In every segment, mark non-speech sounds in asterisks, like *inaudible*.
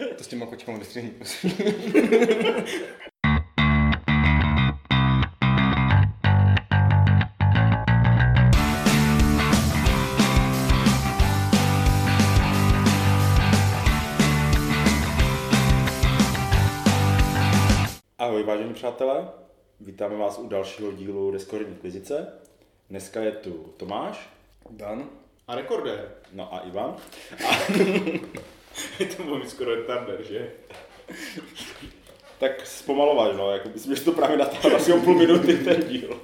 To s těma kočkama vystřihni. Ahoj vážení přátelé, vítáme vás u dalšího dílu Deskory Inkvizice. Dneska je tu Tomáš, Dan? A rekordér. no a Ivan. *laughs* *laughs* to bylo skoro retarder, že? Tak zpomalováš, no, jako že to právě natáhl *laughs* asi o půl minuty ten díl.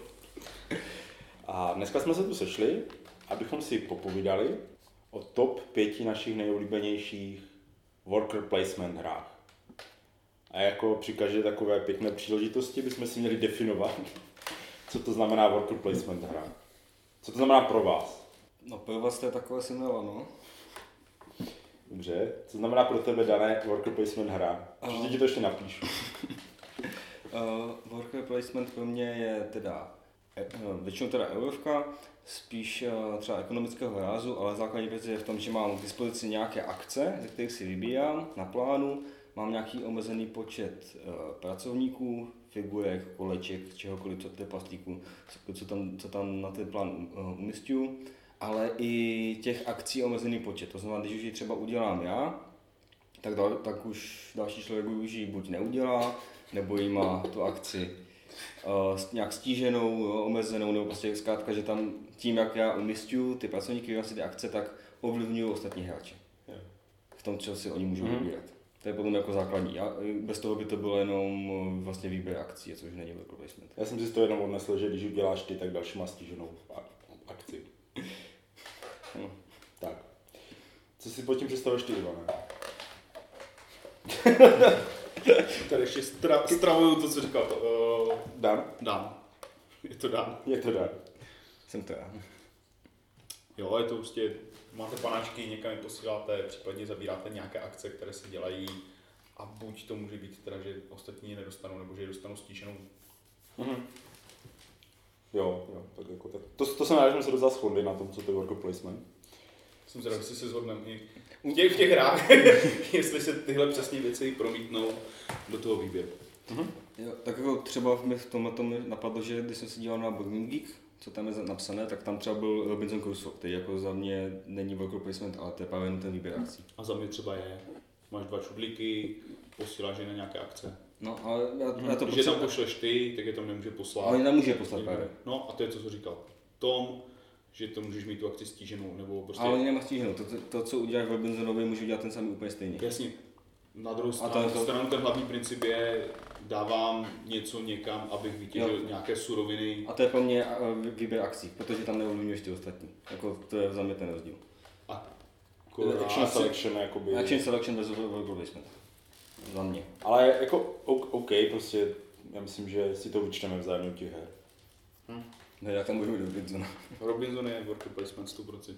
A dneska jsme se tu sešli, abychom si popovídali o top pěti našich nejoblíbenějších worker placement hrách. A jako při každé takové pěkné příležitosti bychom si měli definovat, *laughs* co to znamená worker placement hra. Co to znamená pro vás? No pro vás to je takové simila, no. Dobře, co znamená pro tebe dané worker placement hra? Určitě ti to ještě napíšu. *laughs* Uh, worker placement pro mě je teda eh, no, většinou teda eurovka, spíš uh, třeba ekonomického rázu, ale základní věc je v tom, že mám k dispozici nějaké akce, ze kterých si vybírám na plánu, mám nějaký omezený počet pracovníků, figurek, koleček, čehokoliv, co trpaslíků, co, co, tam, co tam na ten plán umistuju, ale i těch akcí omezený počet. To znamená, když už ji třeba udělám já, tak, dal, tak už další člověk už ji buď neudělá, nebo jí má tu akci uh, nějak stíženou, jo, omezenou, nebo prostě zkrátka, že tam tím, jak já umistuju ty pracovníky v ty akce, tak ovlivňují ostatní hráče. V tom, co si oni můžou Mhm. mm-hmm. vybírat. To je potom jako základní. A bez toho by to bylo jenom uh, vlastně výběr akcí, což není worker placement. Já jsem si toho jenom odnesl, že když uděláš ty, tak další má stíženou ak- akci. *laughs* Tak. Co si pod tím představuješ ty, Ivane? *laughs* Tady ještě stra, stravuju to, co říkal to, uh, Dan? Dan. Je to Dan. Jak to dá? Jsem to já. Jo, je to prostě, máte panáčky, někam je posíláte, případně zabíráte nějaké akce, které se dělají a buď to může být teda, že ostatní je nedostanou, nebo že je dostanou stíženou. Mhm. Jo, jo, tak jako tak. To, to jsem rád, že jsme se docela shodli na tom, co to je worker placement. Jsem zvědavý, jestli se shodneme i v těch, v těch hrách, *laughs* jestli se tyhle přesně věci promítnou do toho výběru. Jo, tak jako třeba mi v tomhle tom napadlo, že když jsem se díval na Boarding Geek, co tam je napsané, tak tam třeba byl Robinson Crusoe, který jako za mě není worker placement, ale to je právě ten výběr akcí. A za mě třeba je, máš dva čudlíky, posíláš je na nějaké akce. No, ale já, já to Když je tam pošleš ty, tak je tam nemůže poslat. Ale nemůže poslat právě. No a to je to, co říkal Tom, že to můžeš mít tu akci stíženou, nebo prostě... Ale oni nemá stíženou. To, to, to, co uděláš v Robinsonovi, může udělat ten samý úplně stejně. Jasně. Na druhou A stranu, to stranu ten hlavní princip je, dávám něco někam, abych vytěžil Jo. nějaké suroviny. A to je pro mě vý- výběr akcí, protože tam neovlivňuješ ty ostatní. Jako to je za mě ten rozdíl. A Action selection, jakoby. Action selection versus worker placement. Za mě. Ale jako OK, prostě já myslím, že si to vyčteme vzájemně těch her. Ne, já tam budu Robinsona. Robinson je worker placement 100%.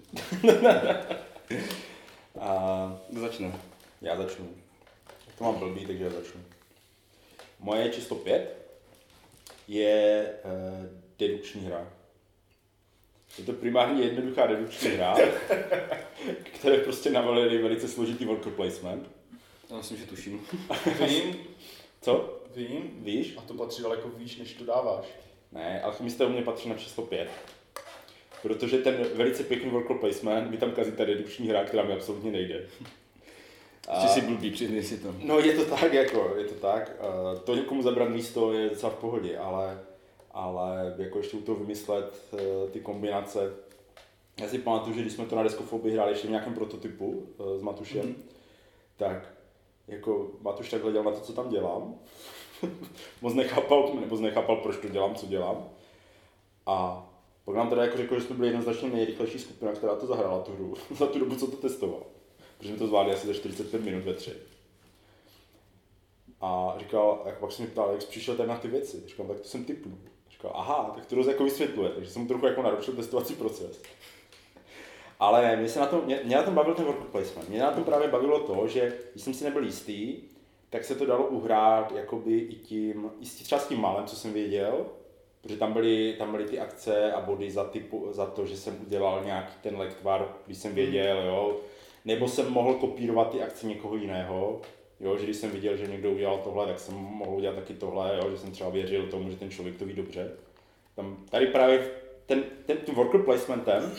A Kdo začne? já začnu. To mám blbý, takže já začnu. Moje číslo pět je uh, dedukční hra. Je to primárně jednoduchá dedukční hra, *laughs* které prostě navalili velice složitý worker placement. Já myslím, že tuším. *laughs* Vím, Co? vím. Víš? A to patří daleko výš, než to dáváš. Ne, Alchemista u mě patří na číslo 5. Protože ten velice pěkný worker placement mi tam kazí ta dedukční hra, která mi absolutně nejde. *laughs* Ještě si blbý, přiznej si to. No je to tak, jako, je to tak. Uh, to někomu zabrat místo je docela v pohodě, ale, ale jako ještě u toho vymyslet uh, ty kombinace. Já si pamatuju, že když jsme to na Deskofobii hráli ještě v nějakém prototypu uh, s Matušem, mm-hmm. tak jako Matuš tak hleděl na to, co tam dělám. *laughs* moc nechápal, nebo nechápal, proč to dělám, co dělám. A pak nám teda jako řekl, že jsme byli jednoznačně nejrychlejší skupina, která to zahrála tu hru, *laughs* za tu dobu, co to testoval. Protože jsme to zvládli asi za 45 minut ve tři. A říkal, jak pak se mě ptal, jak jsi přišel tady na ty věci. Říkal, tak to jsem typnul. Říkal, aha, tak to dost jako vysvětluje, takže jsem trochu jako narušil testovací proces. Ale mě, se na tom, mě, mě na tom bavil ten worker placement. Mě na tom právě bavilo to, že když jsem si nebyl jistý, tak se to dalo uhrát jakoby i tím, i s- třeba s tím malem, co jsem věděl, protože tam byly, tam byly ty akce a body za, typu, za to, že jsem udělal nějaký ten lektvar, když jsem věděl, jo. Nebo jsem mohl kopírovat ty akce někoho jiného, Jo, že když jsem viděl, že někdo udělal tohle, tak jsem mohl udělat taky tohle, jo, že jsem třeba věřil tomu, že ten člověk to ví dobře. Tam, tady právě ten, ten, tím worker placementem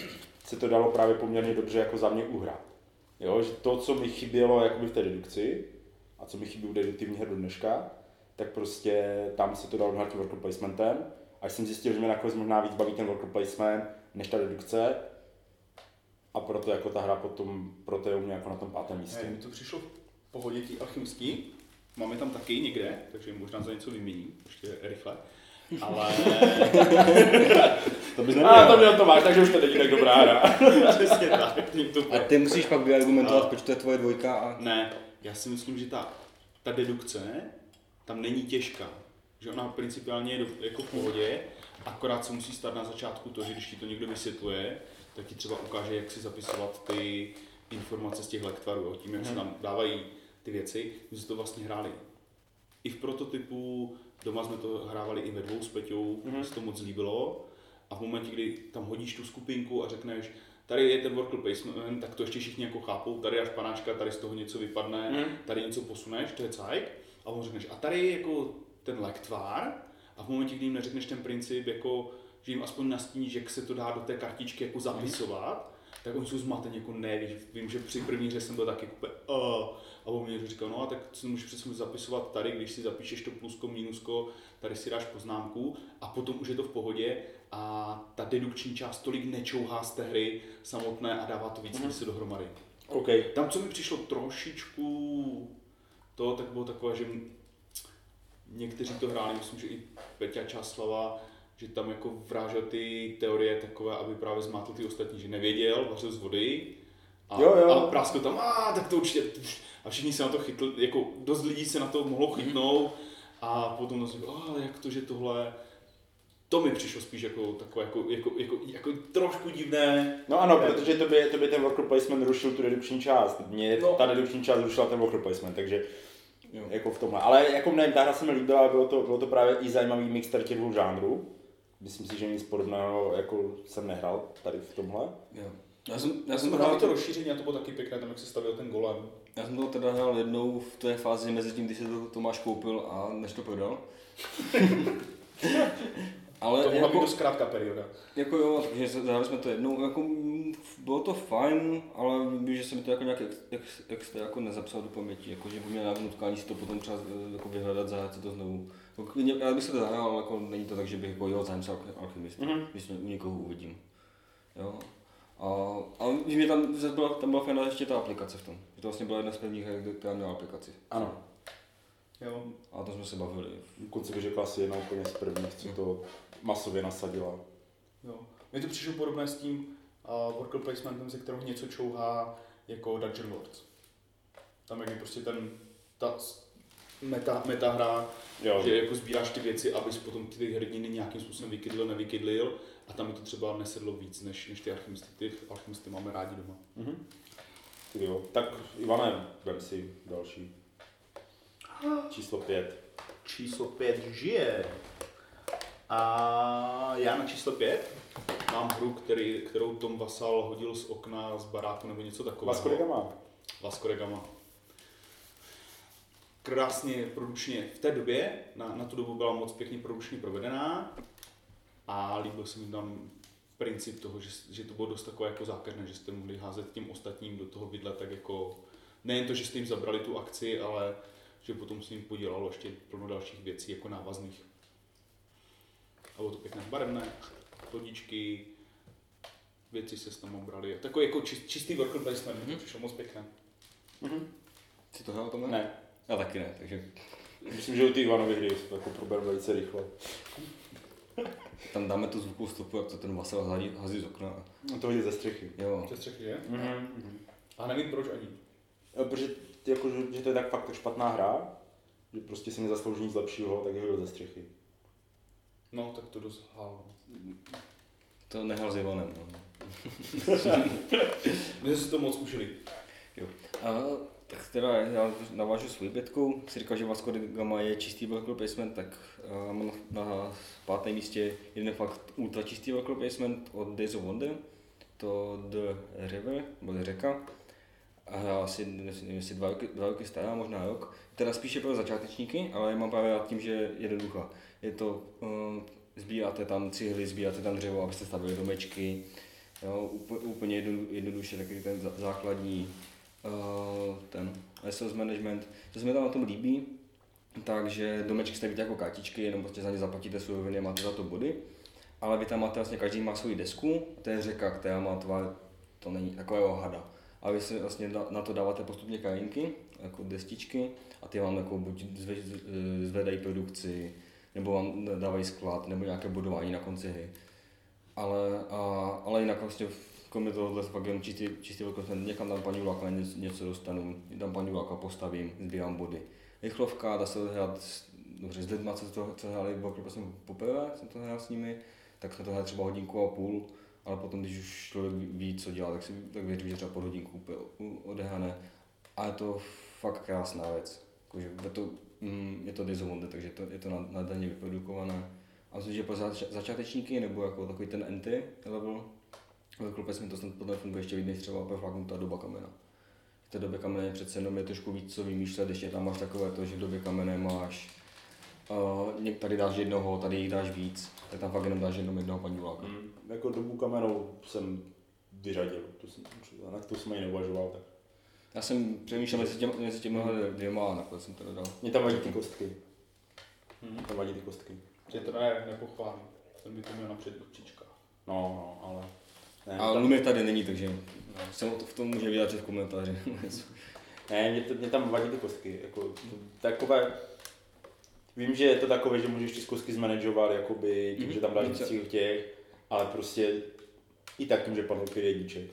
se to dalo právě poměrně dobře jako za mě uhrát. Jo, že to, co mi chybělo jakoby v té dedukci, a co mi chybí u deduktivní her do dneška, tak prostě tam se to dalo uhrát worker placementem. A jsem zjistil, že mě nakonec možná víc baví ten worker placement, než ta dedukce. A proto jako ta hra potom, proto je u mě jako na tom pátém místě. Ne, mi to přišlo v pohodě alchymistí. Máme tam taky někde, takže možná za něco vymění, ještě rychle. Ale *laughs* To bys neměl. A to měl to máš, takže už to není tak dobrá hra. *laughs* přesně tak, A ty musíš pak vyargumentovat, No. proč to je tvoje dvojka a... Ne, já si myslím, že ta, ta dedukce tam není těžká. Že ona principiálně je do, jako v pohodě, akorát se musí stát na začátku to, že když ti to někdo vysvětluje, tak ti třeba ukáže, jak si zapisovat ty informace z těch lektvarů, jo, tím, jak se tam dávají ty věci. My jsme to vlastně hráli i v prototypu, doma jsme to hrávali i ve dvou s Peťou, mm-hmm. se to moc líbilo. A v momentě, kdy tam hodíš tu skupinku a řekneš, tady je ten worker placement, tak to ještě všichni jako chápou, tady je až panáčka, tady z toho něco vypadne, Mhm. tady něco posuneš, to je cajk. A on řekneš, a tady je jako ten lektvar, a v momentě, kdy jim neřekneš ten princip, jako, že jim aspoň nastíníš, jak se to dá do té kartičky jako zapisovat, tak oni jsou zmateni, jako ne, víš, vím, že při první hře jsem byl taky úplně, uh, a on mě říkal, no a tak si můžeš přesně zapisovat tady, když si zapíšeš to plusko, mínusko, tady si dáš poznámku a potom už je to v pohodě a ta dedukční část tolik nečouhá z té hry samotné a dává to víc mm-hmm. dohromady. OK. Tam, co mi přišlo trošičku to, tak bylo takové, že někteří to hráli, myslím, že i Peťa Čáslava, že tam jako vrážel ty teorie takové, aby právě zmátl ty ostatní, že nevěděl, vařil z vody a, Jo, jo. a práskl tam, a tak to určitě, a všichni se na to chytli, jako dost lidí se na to mohlo chytnout a potom to řekl, ale jak to, že tohle, to mi přišlo spíš jako takové, jako, jako, jako, jako trošku divné, No ano, protože to by, to by ten worker placement rušil tu dedukční část. Mě No. ta dedukční část rušila ten worker placement, takže Jo. jako v tomhle. Ale jako nevím, ta hra se mi líbila, bylo to, bylo to právě i zajímavý mix tady těch dvou žánrů. Myslím si, že nic podobného jako jsem nehrál tady v tomhle. Jo. Já jsem, já jsem hrál to rozšíření a to bylo taky pěkné, tam jak se stavil ten golem. já jsem to teda hrál jednou v té fázi mezi tím, kdy si to Tomáš koupil a než to prodal. *laughs* Ale To mohla být jako, dost krátká perioda. jako jo, takže zahráli jsme to jednou, jako bylo to fajn, ale vím, že se mi to jako nějak ex, ex, extra jako nezapsalo do paměti, jako že by měl nějaké nutkání si to potom třeba eh, jako vyhledat, zahrát si to znovu. Jako, klidně- já bych se to zahrál, ale jako není to tak, že bych jako jo, zájem se alchymist, Mhm. když u někoho uvidím. Jo. A, a vím, že tam, byla, tam byla fajná ještě ta aplikace v tom. Že to vlastně byla jedna z prvních her, která měla aplikaci. Ano. Jo. A to jsme se bavili. Dokonce bych řekl asi jedna úplně z prvních, co to masově nasadila. jo. Mně to přišlo podobné s tím uh, worker placementem, ze kterého něco čouhá jako Dungeon Lords. Tam jak je prostě ten, ta meta, meta hra, Jo, že jako sbíráš ty věci, abys potom ty hrdiny nějakým způsobem vykydlil, nevykydlil a tam mi to třeba nesedlo víc než, než ty alchymisty. Ty alchymisty máme rádi doma. Mhm. Ty jo. Tak Ivane, vem si další. Číslo pět. Číslo 5 žije. A já na číslo 5 mám hru, který, kterou Tom Vasal hodil z okna z baráku nebo něco takového. Vasco da Gama. Vasco da Gama. Krásně produkčně v té době, na, na tu dobu byla moc pěkně produkčně provedená a líbil se mi tam princip toho, že, že to bylo dost takové jako zákeřné, že jste mohli házet tím ostatním do toho vidle tak jako, nejen to, že jste jim zabrali tu akci, ale že potom s ním podělalo ještě plno dalších věcí jako návazných. A bylo to pěkné barevné, lodičky, věci se s tam obrali. Takový jako čist, čistý worker placement, mm-hmm. přišlo moc pěkné. Mhm. Jsi to hrál Tome? Ne. Já taky ne, takže Myslím, že u ty Ivanovy hry se to jako prober velice rychle. tam dáme tu zvukovou stopu, jak to ten Vasel hází, hází z okna. No to hodit ze střechy. Jo. To střechy, že? Mhm. A nevím proč ani. Jo, protože jako, že, že to je tak fakt špatná hra, že prostě si nezaslouží nic lepšího, tak je ze střechy. No, tak to dost hál. To nehal s Ivanem. No. *laughs* My jsme si to moc užili. Jo. A, tak teda já navážu svou pětkou. Jsi říkal, že Vasco da Gama je čistý worker placement, tak mám na, na pátém místě jeden fakt ultra čistý worker placement od Days of Wonder. To The River, nebo The Řeka. a asi, nevím, jestli dva roky, dva roky stará, možná rok. Teda spíše pro začátečníky, ale mám právě rád tím, že je jednoduchá. Je to, sbíráte tam cihly, sbíráte tam dřevo, abyste stavili domečky, jo, úplně, úplně jedno, jednoduše takový ten zá- základní ten resource management. Co se mi tam na tom líbí, takže domečky stavíte jako kartičky, jenom prostě za ně zaplatíte suroviny a máte za to body. Ale vy tam máte vlastně, každý má svoji desku, to je řeka, která má tvar, to není takového hada. A vy si vlastně na- to dáváte postupně krajinky, jako destičky, a ty vám jako buď z- zvedají produkci, nebo vám dávají sklad, nebo nějaké budování na konci hry. Ale, a, ale jinak vlastně kromě tohohle fakt jenom čistý, čistý velkost, někam dám paní Uláka, něco, dostanu, dám paní Uláka, postavím, sbírám body. Rychlovka, dá se hrát dobře, s lidma, co to, co hráli jsem poprvé, jsem to hrál s nimi, tak jsme to hráli třeba hodinku a půl, ale potom, když už člověk ví- co dělá, tak si tak věřím, že třeba po hodinku odehrané. A je to fakt krásná věc. Jakože je to, mm, je to Wonder, takže to, je to nad- nadaně vyprodukované. A myslím, že pro zač- začátečníky nebo jako takový ten entry level, velkolepec mi to snad potom funguje ještě víc než třeba ta doba kamena. V té době kamene přece jenom je trošku víc co vymýšlet, ještě tam máš takové to, že v době kamene máš uh, tady dáš jednoho, tady jich dáš víc, tak tam fakt jenom dáš jenom jednoho panduláka. Mm. Mm, jako dobu kamenou jsem vyřadil, to jsem, na to jsem ani neuvažoval. Tak. Já jsem přemýšlel mezi těmi, mezi těmi dvěma a nakonec jsem to dodal. Mě tam vadí ty kostky. Mhm. Mě tam vadí ty kostky. Tě to ne, nepochválím. Ten by to měl napřed do příčka. No, no, ale... Ne, A tam, Lumir tady není, takže se v tom může vyjádřit v komentáři. *laughs* ne mě, to, mě tam vadí ty kostky. Jako, to, takové... Vím, že je to takové, že můžeš ty kostky zmanageovat, jakoby, tím, Mhm. že tam dáš víc těch, ale prostě i tak tím, že padl pět jedniček.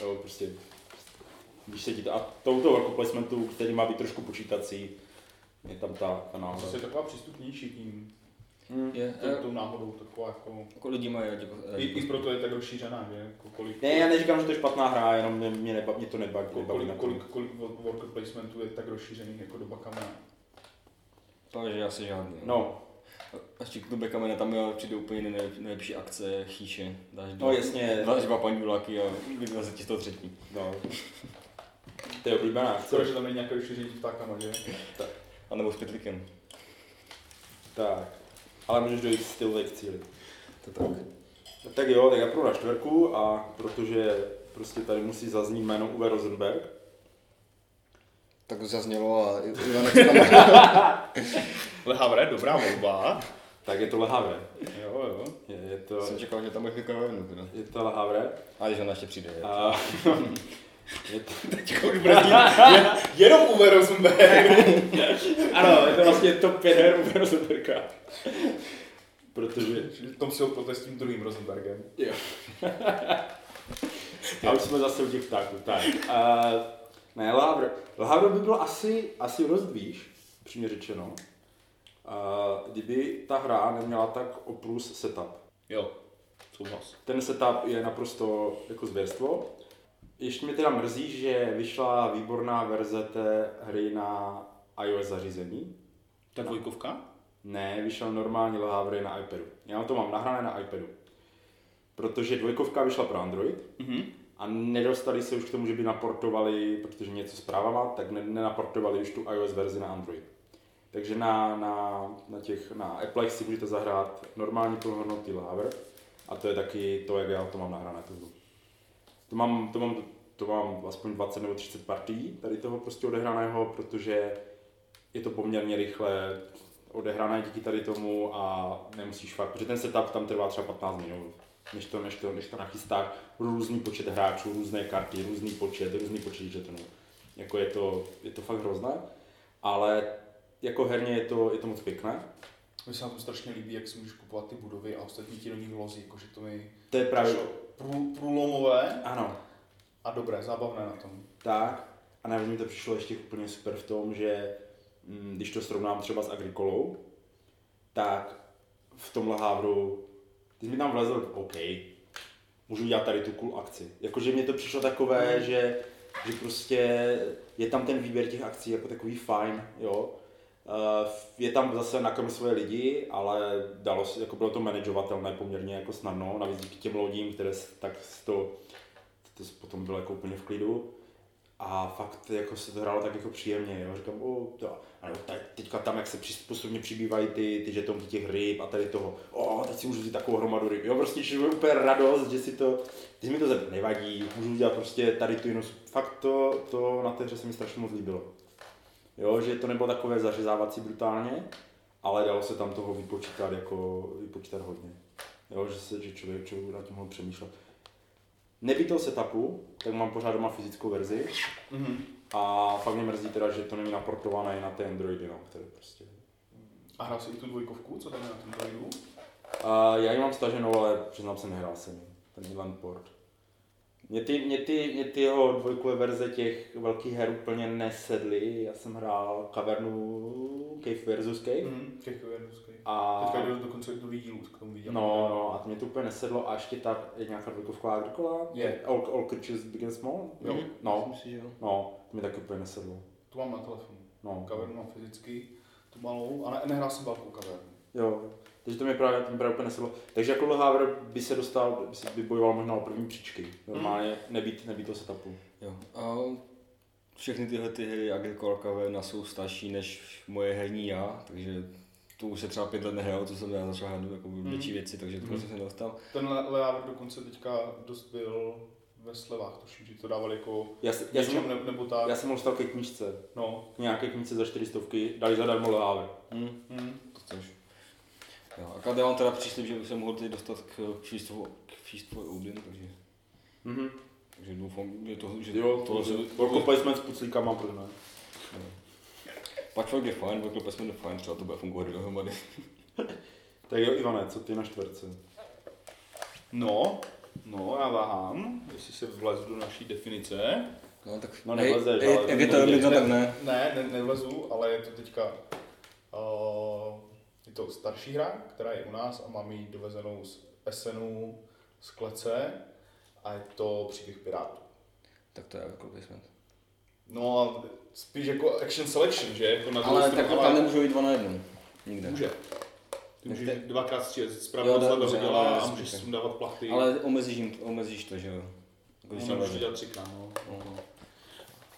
Jo, prostě když se ti to, a touto worker placementu, který má být trošku počítací, je tam ta, ta náhoda. Zase je taková přístupnější tím, Mm. je, tou, tou náhodou, taková jako... jako lidi mají rádi ko- I, I proto je tak rozšířená, že? Jako kolik, Ne, já neříkám, že to je špatná hra, jenom mě, mě, neba, mě to nebaví. jako kolik, tom. kolik, kolik worker placementů je tak rozšířených jako doba kamena. Takže asi žádný. No, A ještě k době kamene tam jo, přijde úplně nej, nejlepší akce, chýše. Dáš no jasně, Dáš dva panduláky a vyveze ti toho třetí. no. To je oblíbená. Skoro, že tam není nějaké rozšíření vtákama, že? *laughs* A nebo s pytlikem. Tak, ale můžeš dojít styl k cíli. To tak. Tak jo, tak já půjdu na čtvrku a protože prostě tady musí zaznít jméno Uwe Rosenberg, Tak to zaznělo a Ivanek *laughs* Lehavre, dobrá volba. tak je to Lehavre. Jo, jo. Je, je to, jsem čekal, že tam bude kavernu teda. je to Lehavre. A když ona ještě přijde. je. A *laughs* Teďka už bude je- jenom Uwe Rosenberg. *laughs* ano, je to vlastně top 5 her Uwe Rosenberga. Protože V tom si ho s tím druhým Rosenbergem. Jo. *laughs* A už jsme zase u těch ptáků. Tak. Uh, ne, Lhavr. Lhavr by byl asi, asi výš, přímě řečeno. Uh, kdyby ta hra neměla tak oprus setup. Jo, souhlas. Ten setup je naprosto jako zvěrstvo. Ještě mě teda mrzí, že vyšla výborná verze té hry na iOS zařízení. Ta dvojkovka? Ne, vyšel normálně Lhavr na iPadu. Já to mám nahrané na iPadu. Protože dvojkovka vyšla pro Android, Mhm. a nedostali se už k tomu, že by naportovali, protože něco s právama, tak ne, nenaportovali už tu iOS verzi na Android. Takže na, na, na těch, na Applech si můžete zahrát normální plnohodnotný Laver a to je taky to, jak já to mám nahrané tu hru. To mám, to mám, to mám aspoň 20 nebo 30 partií tady toho prostě odehraného, protože je to poměrně rychle odehrané díky tady tomu a nemusíš fakt, protože ten setup tam trvá třeba 15 minut, než to, než to, než to nachystáš, různý počet hráčů, různé karty, různý počet, různý počet žetonů. Jako je to, je to fakt hrozné, ale jako herně je to, je to moc pěkné. Mně se na tom strašně líbí, jak si můžeš kupovat ty budovy a ostatní ti do nich vlozí, jakože to mi To je právě, prů, průlomové ano, a dobré, zábavné na tom. tak. A navíc mi to přišlo ještě úplně super v tom, že mm, když to srovnám třeba s Agrikolou, tak v tomhle hávru, ty jsi mi tam vlezl, OK, můžu dělat tady tu cool akci. Jakože mě to přišlo takové, že, že prostě je tam ten výběr těch akcí jako takový fajn, jo. Uh, je tam zase nakrm svoje lidi, ale dalo se, jako bylo to manažovatelné poměrně jako snadno, navíc díky těm lodím, které tak to, to potom bylo jako úplně v klidu. a fakt jako se to hrálo tak jako příjemně, jo. říkám, o, to, a nebo tak, teďka tam, jak se postupně přibývají ty, ty žetonky těch ryb a tady toho, o, teď si můžu vzít takovou hromadu ryb, jo, prostě že úplně radost, že si to, když mi to nevadí, můžu udělat prostě tady tu jinou, fakt to, to na té hře se mi strašně moc líbilo. Jo, že to nebylo takové zařezávací brutálně, ale dalo se tam toho vypočítat jako, vypočítat hodně. Jo, že, se, že člověk, člověk na tím mohl přemýšlet. Toho setupu, tak mám pořád doma fyzickou verzi Mhm. a fakt mě mrzí teda, že to není naportované na ty Androidy, no, které prostě. A hrál jsi i tu dvojkovku, co tam je na tom Androidu? A já ji mám staženou, ale přiznám se, nehrál jsem ji, ten Inland Port. Mě ty, mě, ty, mě ty jeho dvojkové verze těch velkých her úplně nesedly. Já jsem hrál Cavernu Cave versus Cave. Mhm. Kejko je ruský. A... Teďka jde dokonce do dílů, k tomu viděl. No, no, a to mě to úplně nesedlo. A ještě ta je nějaká dvojkovka Agricola? Je. All, all Creatures Big and Small? Jo. No, Myslím si, že jo. no, to mi taky úplně nesedlo. To mám na telefonu. No. Kavernu mám fyzicky, tu malou, a ne, nehrál jsem velkou kavernu. Jo, takže to mi právě, to mi právě úplně nesedlo. Takže jako Lohaver by se dostal, by, se, by bojoval možná o první příčky. Normálně nebýt, nebýt to setupu. Jo. A všechny tyhle ty hry Agricola Caverna jsou starší než moje herní já, takže to už se třeba pět let nehrál, co jsem já začal hrát jako větší věci, takže to jsem se nedostal. Ten Le- Leavr dokonce teďka dost byl ve slevách, tuším, že to dávali jako Já, se- já, něčem jsem, ne, nebo tak. já jsem ho dostal ke knížce, No. k nějaké knížce za 400, dali zadarmo Lohaver. Hm, Mm. to chceš. Jo, a já mám teda příslip, že bych se mohl teď dostat k for, k for Odin, takže, Mhm. takže doufám, že to, že Jo, tohle to se, World placement s puclíkama, proč ne? Patchwork je fajn, World Placement je fajn, třeba to bude fungovat dohromady. *laughs* Tak jo, Ivane, co ty na čtverce? No, no, já váhám, jestli se vlezu do naší definice. No tak, No, nevlezeš, ale jak je to to nejde. tak ne. Ne, ne, nevlezu, ale je to teďka, uh, je to starší hra, která je u nás a mám ji dovezenou z Essenu, z Klece a je to příběh Pirátů. Tak to je jako placement. No a spíš jako action selection, že? Jako na Ale tak tam nemůžou jít dva na jednu. Nikde. Může. Ty můžeš te- dvakrát střílet, Jo, dobře, vydělá ale a můžeš sundávat plachty. Ale omezíš, jim, omezíš to, že jo. Jako, když no, dělat třikrát, no. no.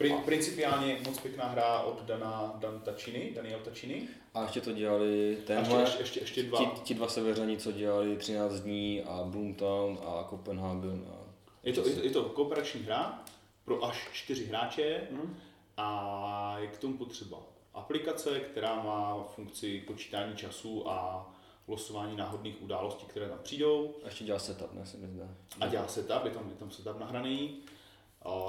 Pri, principiálně moc pěkná hra od Dana, Dan Tacini, Daniel Tacini. A ještě to dělali tenhle, ještě, ještě, ještě dva. ti, ti dva severani, co dělali 13 dní a Boomtown a Copenhagen a... Je to, je, to, je to kooperační hra pro až čtyři hráče Mhm. a je k tomu potřeba aplikace, která má funkci počítání času a losování náhodných událostí, které tam přijdou. A ještě dělá setup, ne, se mi zdá. A dělá setup, je tam, je tam setup nahraný.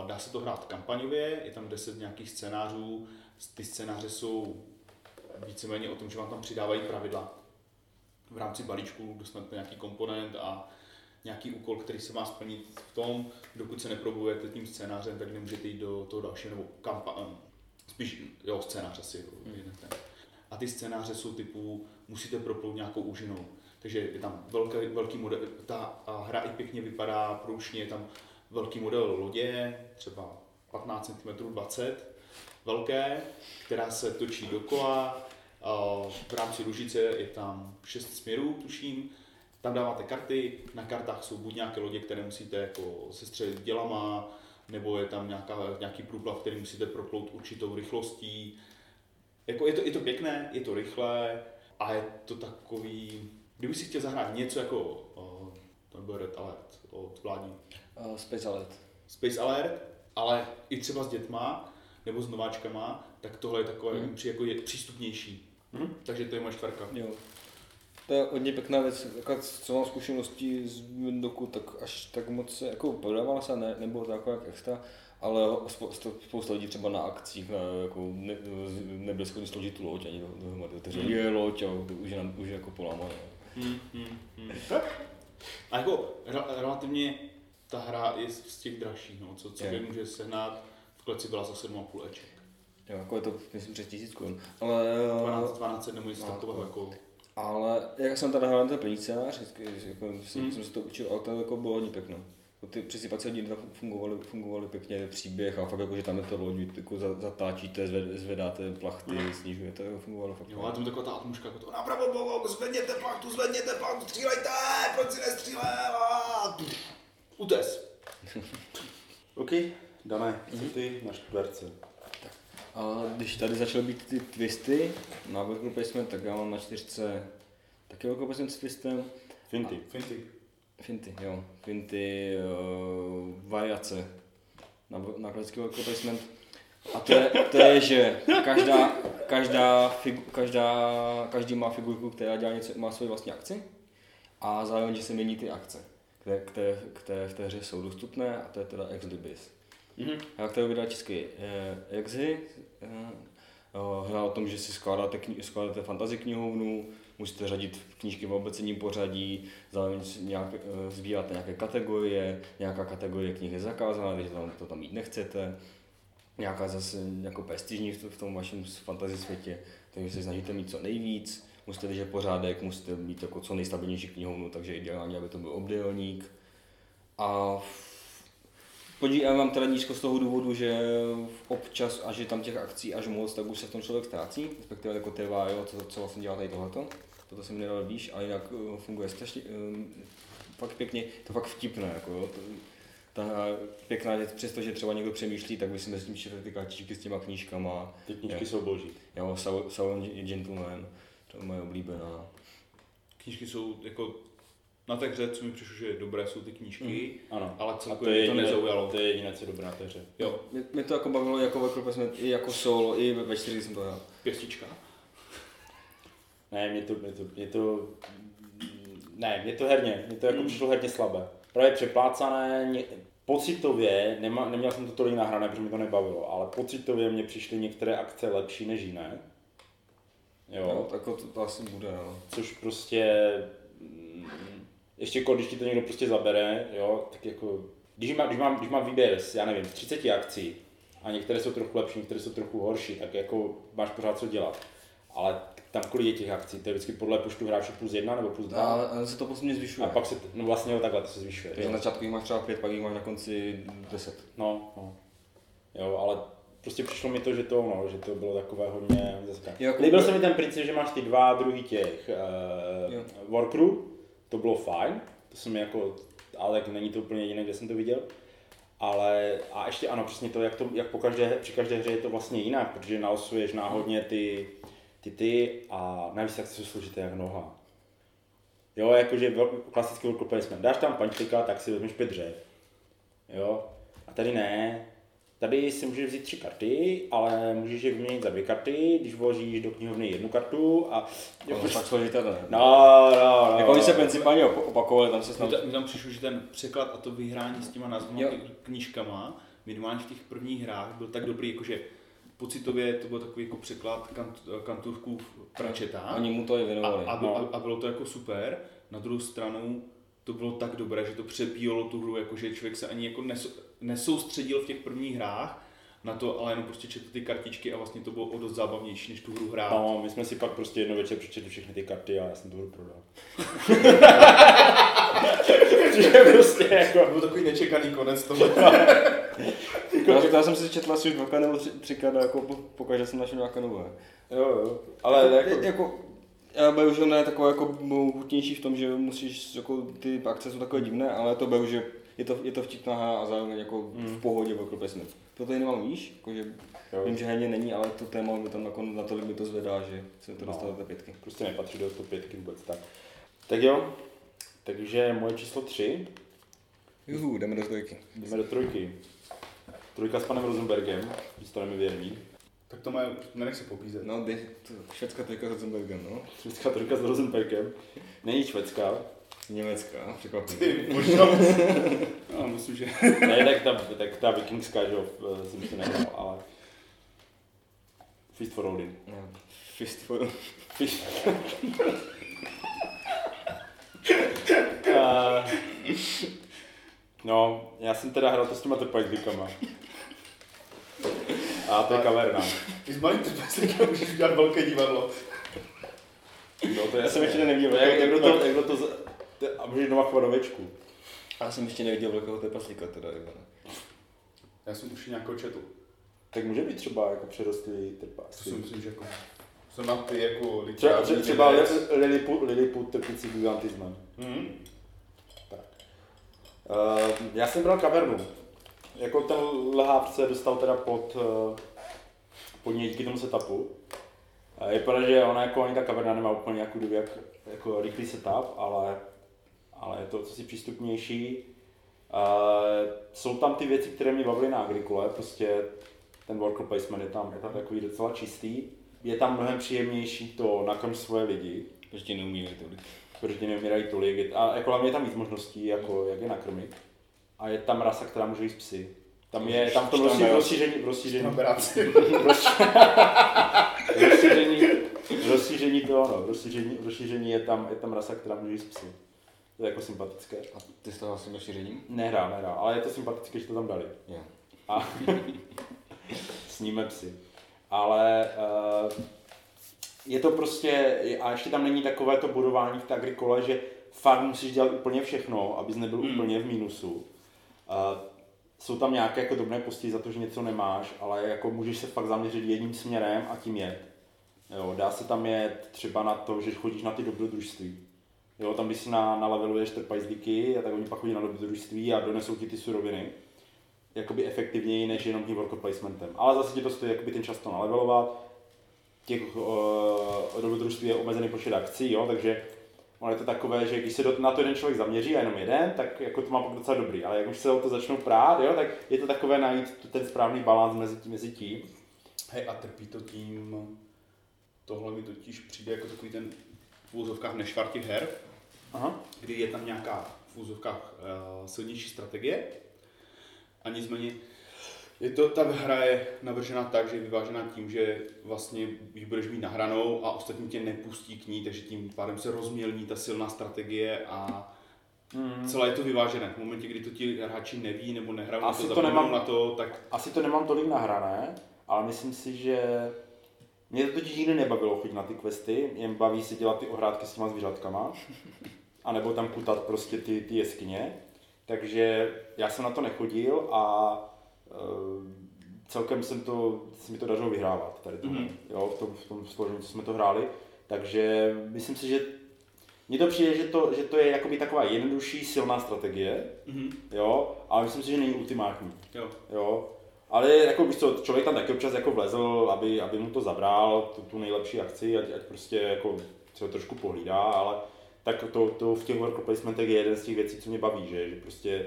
Dá se to hrát kampaňově, je tam 10 nějakých scénářů. Ty scénáře jsou víceméně o tom, že vám tam přidávají pravidla. V rámci balíčku dostanete nějaký komponent a nějaký úkol, který se má splnit v tom, dokud se neprobujete tím scénářem, tak nemůžete jít do toho dalšího, nebo kampa, spíš, jo, scénář asi jednete. A ty scénáře jsou typu, musíte proplout nějakou úžinou. Takže je tam velký, velký model, ta hra i pěkně vypadá průšně, je tam velký model lodě, třeba 15 cm 20, velké, která se točí dokola. V rámci ružice je tam 6 směrů, tuším. Tam dáváte karty, na kartách jsou buď nějaké lodě, které musíte jako sestřelit dělama, nebo je tam nějaká, nějaký průplav, který musíte proplout určitou rychlostí. Jako je, to, je to pěkné, je to rychlé a je to takový... Kdyby si chtěl zahrát něco jako uh, to byl Red Alert od vládní Uh, Space Alert. Space Alert, ale i třeba s dětma nebo s nováčkama, tak tohle je takové Hmm. jako je přístupnější. Hmm. Takže to je moje čtvrka. Jo. To je hodně pěkná věc, jako co mám zkušenosti z Windoku, tak až tak moc se jako prodávala se, ne, nebylo to jako jak extra, ale spousta, lidí třeba na akcích na, jako ne, nebyli schopni složit tu loď ani do- dohromady, takže Hmm. je loď a už je, nám- už je jako polámané. Hmm, hmm, hmm. A jako re- relativně ta hra je z těch dražších, no, co, co může sehnat, v kleci byla za 7,5 eček. Jo, jako je to, myslím, přes tisíc korun. Ale, 12, 12 nebo něco no, jako... ale jak jsem teda hrál na ten plnícář, jako, Hmm. jsem se to učil, ale to jako bylo hodně pěkné. Jako Ty přesypací hodiny fungovaly, fungovaly pěkně, příběh a fakt jako, že tam je to loď, jako za- zatáčíte, zved, zvedáte plachty, Hmm. snižujete, to fungovalo fakt. Jo, ale tam je taková ta atmuška, jako to napravo, bogo, zvedněte plachtu, zvedněte plachtu, střílejte, proč si nestřílel? Utes. *laughs* OK, Dané, co ty na čtverce? A když tady začaly být ty twisty na worker placement, tak já mám na čtyřce taky worker placement s twistem. Finty. Finty. Finty, jo. Finty, uh, variace na, na klasický worker placement. A to je, to je že každá, každá, figu, každá, každý má figurku, která dělá něco, má svoji vlastní akci a zároveň, že se mění ty akce, které, které, které v té hře jsou dostupné a to je teda ex libris. Mhm. Já kterou vydal český eh, Exy, eh, hra o tom, že si skládáte, kni- skládáte fantasy knihovnu, musíte řadit knížky v obecním pořadí, zároveň nějak, eh, sbíráte nějaké kategorie, nějaká kategorie knih je zakázaná, takže tam, to tam mít nechcete, nějaká zase jako prestižní v, v tom vašem fantasy světě, takže se snažíte mít co nejvíc, musíte držet pořádek, musíte mít jako co nejstabilnější knihovnu, takže ideálně, aby to byl obdélník. A Podívám vám teda nízko z toho důvodu, že občas a že tam těch akcí až moc, tak už se v tom člověk ztrácí, respektive jako trvá, jo, co, co vlastně dělá tady tohleto. Toto se mi nedal víš, ale jinak uh, funguje strašně, um, fakt pěkně, to fakt vtipné, jako jo. To, ta je pěkná věc, přestože třeba někdo přemýšlí, tak by si mezi tím četl ty kartičky s těma knížkama. Ty knížky Je. jsou boží. Jo, Soul Gentleman, to je moje oblíbená. Knížky jsou jako na té hře, co mi přišlo, že dobré, jsou ty knížky, Ano. ale A to celkově je, mě to nezaujalo. to je jediné, co je dobré na té hře. Jo, Mě, mě to jako bavilo jako Worker Placement, i jako solo, i ve, ve čtyři jsem to hrál. pěstička. Ne, mě to, mě to, mě to, ne, mě to herně, mě to jako přišlo herně slabé. Právě přeplácané, ně, pocitově, nema, neměl jsem to tolik nahrané, protože mi to nebavilo, ale pocitově mě přišly některé akce lepší než jiné. Jo, Jo, tak to, to asi bude, no. což prostě, mm, ještě jako, když ti to někdo prostě zabere, jo, tak jako, když mám, když mám, když mám výběr z, já nevím, z 30 akcí a některé jsou trochu lepší, některé jsou trochu horší, tak jako máš pořád co dělat. Ale tam kolik je těch akcí? To je vždycky podle počtu hráčů plus jedna nebo plus dva? A, a se to postupně zvyšuje. A pak se, no vlastně jo, takhle to se zvyšuje. Takže na začátku jich máš třeba pět, pak jich máš na konci deset. No, no. Jo, ale prostě přišlo mi to, že to, no, že to bylo takové hodně zaskakující. Jako- Líbil se mi ten princip, že máš ty dva druhý těch Jo. uh, workcrew, to bylo fajn, to jsem jako, ale tak není to úplně jediné, kde jsem to viděl. Ale a ještě ano, přesně to, jak, to, jak po každé, při každé hře je to vlastně jinak, protože nalosuješ náhodně ty, ty ty a navíc tak jsou složité jak noha. Jo, jakože klasický worker placement. Dáš tam pančlika, tak si vezmeš pět dřev. Jo, a tady ne. Tady si můžeš vzít tři karty, ale můžeš je vyměnit za dvě karty, když vložíš do knihovny jednu kartu a... Jo, to tak složité to ne. No, no, no. Jako oni se principálně op- opakovali, tam se snad... Mně tam, tam přišlo, že ten překlad a to vyhrání s těma názvama knížkama, minimálně v těch prvních hrách, byl tak dobrý, jakože pocitově to byl takový jako překlad kant, kantůvků Pratchetta. Oni mu to i A, věnovali. a, no. a, a bylo to jako super. Na druhou stranu to bylo tak dobré, že to přebíjelo tu hru, jakože člověk se ani jako nesou, nesoustředil v těch prvních hrách na to, ale jenom prostě četl ty kartičky a vlastně to bylo o dost zábavnější, než tu hru hrát. No, my jsme si pak prostě jedno večer přečetli všechny ty karty a já jsem to hru prodal. *laughs* Že prostě jako... To byl takový nečekaný konec toho. *laughs* Já, já jsem si četl asi už dvakrát nebo tři, třikrát, jako po, pokaždé jsem našel nějaké nové. Jo, jo. Ale jako, jako... jako já beru, že ona je taková jako hutnější v tom, že musíš, jako ty akce jsou takové divné, ale to beru, že je to, je to vtipná hra a zároveň jako v pohodě worker placement. To tady nemám víš, jako, že Jo. vím, že herně není, ale to téma mi tam nakonec natolik mi to zvedá, že se to No. dostalo do té pětky. Prostě nepatří do top 5 vůbec tak. Tak jo, takže moje číslo 3, Juhu, jdeme do trojky. jdeme do trojky. Trojka s panem Rosenbergem, historie mi věří. Tak to má, nenech se popízet. No, ty, to, švédská trojka s Rosenbergem, no. Švédská trojka s Rosenbergem. Není švédská. Německá, překvapivě. Ty, možná. no, myslím, že... Ne, tak ta, tak ta vikingská, že jo, eh, jsem si nehrál, ale... Fist for Odin. No, Fist for... Fist... *laughs* Eh, no, já jsem teda hrál to s těma trpajdlíkama. A to je kaverna. *laughs* Ty s malým trpaslíkem můžeš udělat velké divadlo. No, to Já jsem ještě neviděl. Jak, jak, to, jak to, to, a můžeš doma chovat ovečku. Já jsem ještě neviděl velkého trpaslíka teda. Já jsem už nějakou četl. Tak může být třeba jako přerostlý To trpáci. si myslím, že jako... Jsem na ty jako Třeba, literární třeba Lilliput, Lilliput trpící gigantismem. Mhm. Tak. Uh, já jsem bral kavernu. Jako ten lhář se dostal teda pod, eh, pod něj díky tomu setupu. A je pravda, že ona jako ani ta kaverna nemá úplně jako, jak, jako rychlý setup, ale, ale je to si přístupnější. Uh, jsou tam ty věci, které mě bavily na agrikole, prostě ten worker placement je tam, je tam takový docela čistý. Je tam mnohem příjemnější to nakrm svoje lidi, Prostě neumírají tolik. protože neumírají tolik. A jako hlavně je tam víc možností, jako jak je nakrmit. A je tam rasa, která může jíst psy. Tam je, tam v tom rozší- Štamberáci. rozšíření, rozšíření, Bráci. *laughs* *laughs* rozšíření, rozšíření to, no, rozšíření, rozšíření je tam, je tam rasa, která může jíst psy. To je jako sympatické. A ty z toho asi rozšířením? Nehrá, nehrá, ale je to sympatické, že to tam dali. Jo. A *laughs* sníme psy. Ale uh, je to prostě, a ještě tam není takové to budování v té agrikole, že fakt musíš dělat úplně všechno, abys nebyl mm. úplně v mínusu. Uh, jsou tam nějaké jako drobné postihy za to, že něco nemáš, ale jako můžeš se fakt zaměřit jedním směrem a tím jet. Jo, dá se tam jet třeba na to, že chodíš na ty dobrodružství. Jo, tam když si na, naleveluješ trpajzlíky, a tak oni pak chodí na dobrodružství a donesou ti ty suroviny jakoby efektivněji než jenom tím worker placementem. Ale zase ti to stojí jakoby ten čas to nalevelovat. Těch uh, dobrodružství je omezený počet akcí, jo, takže ono je to takové, že když se do, na to jeden člověk zaměří a jenom jeden, tak jako to má pak docela dobrý. Ale jak už se o to začnou prát, jo, tak je to takové najít ten správný balans mezi tím, mezi tím. Hej, a trpí to tím, tohle mi totiž přijde jako takový ten v úzovkách nešvar těch her, Aha. kdy je tam nějaká v úzovkách uh, silnější strategie a nicméně je to, ta hra je navržena tak, že je vyvážená tím, že vlastně ji budeš mít nahranou a ostatní tě nepustí k ní, takže tím pádem se rozmělní ta silná strategie a Mm. celé je to vyvážené. V momentě, kdy to ti hráči neví nebo nehrajou na Asi to, to nemám- na to, tak Asi to nemám tolik nahrané, ale myslím si, že mě to totiž nikdy nebavilo chodit na ty questy, jen baví se dělat ty ohrádky s těma zvířatkama, *laughs* anebo tam kutat prostě ty, ty jeskyně. Takže já jsem na to nechodil a celkem jsem to, se mi to dařilo vyhrávat tady to, Mhm. mm-hmm. jo, v tom, v tom složení, co jsme to hráli. Takže myslím si, že mně to přijde, že to, že to je jakoby taková jednodušší, silná strategie, mhm, jo, ale myslím si, že není ultimátní. jo. Jo, ale jako víš co, člověk tam taky občas jako vlezl, aby, aby mu to zabral, tu, tu nejlepší akci, ať, ať prostě jako se ho trošku pohlídá, ale tak to, to v těch worker placementech je jeden z těch věcí, co mě baví, že, že prostě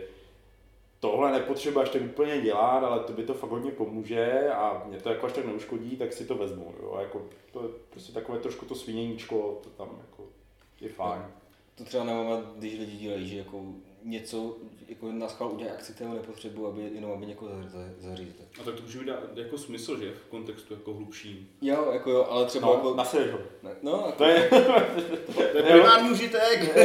tohle nepotřebuješ tak úplně dělat, ale to by to fakt hodně pomůže a mě to jako až tak neuškodí, tak si to vezmu, jo, a jako to je prostě takové trošku to sviněníčko, to tam jako je fajn. To třeba nemám, když lidi dělají, že jako něco, jako na schvál udělají akci, kterou nepotřebuji, aby, jenom aby někoho za- za- zařízli. A tak to může dá- jako smysl, že v kontextu jako hlubším. Jo, jako jo, ale třeba No, jako... ho. Ne, no, jako, *laughs* To je, To je primární užitek!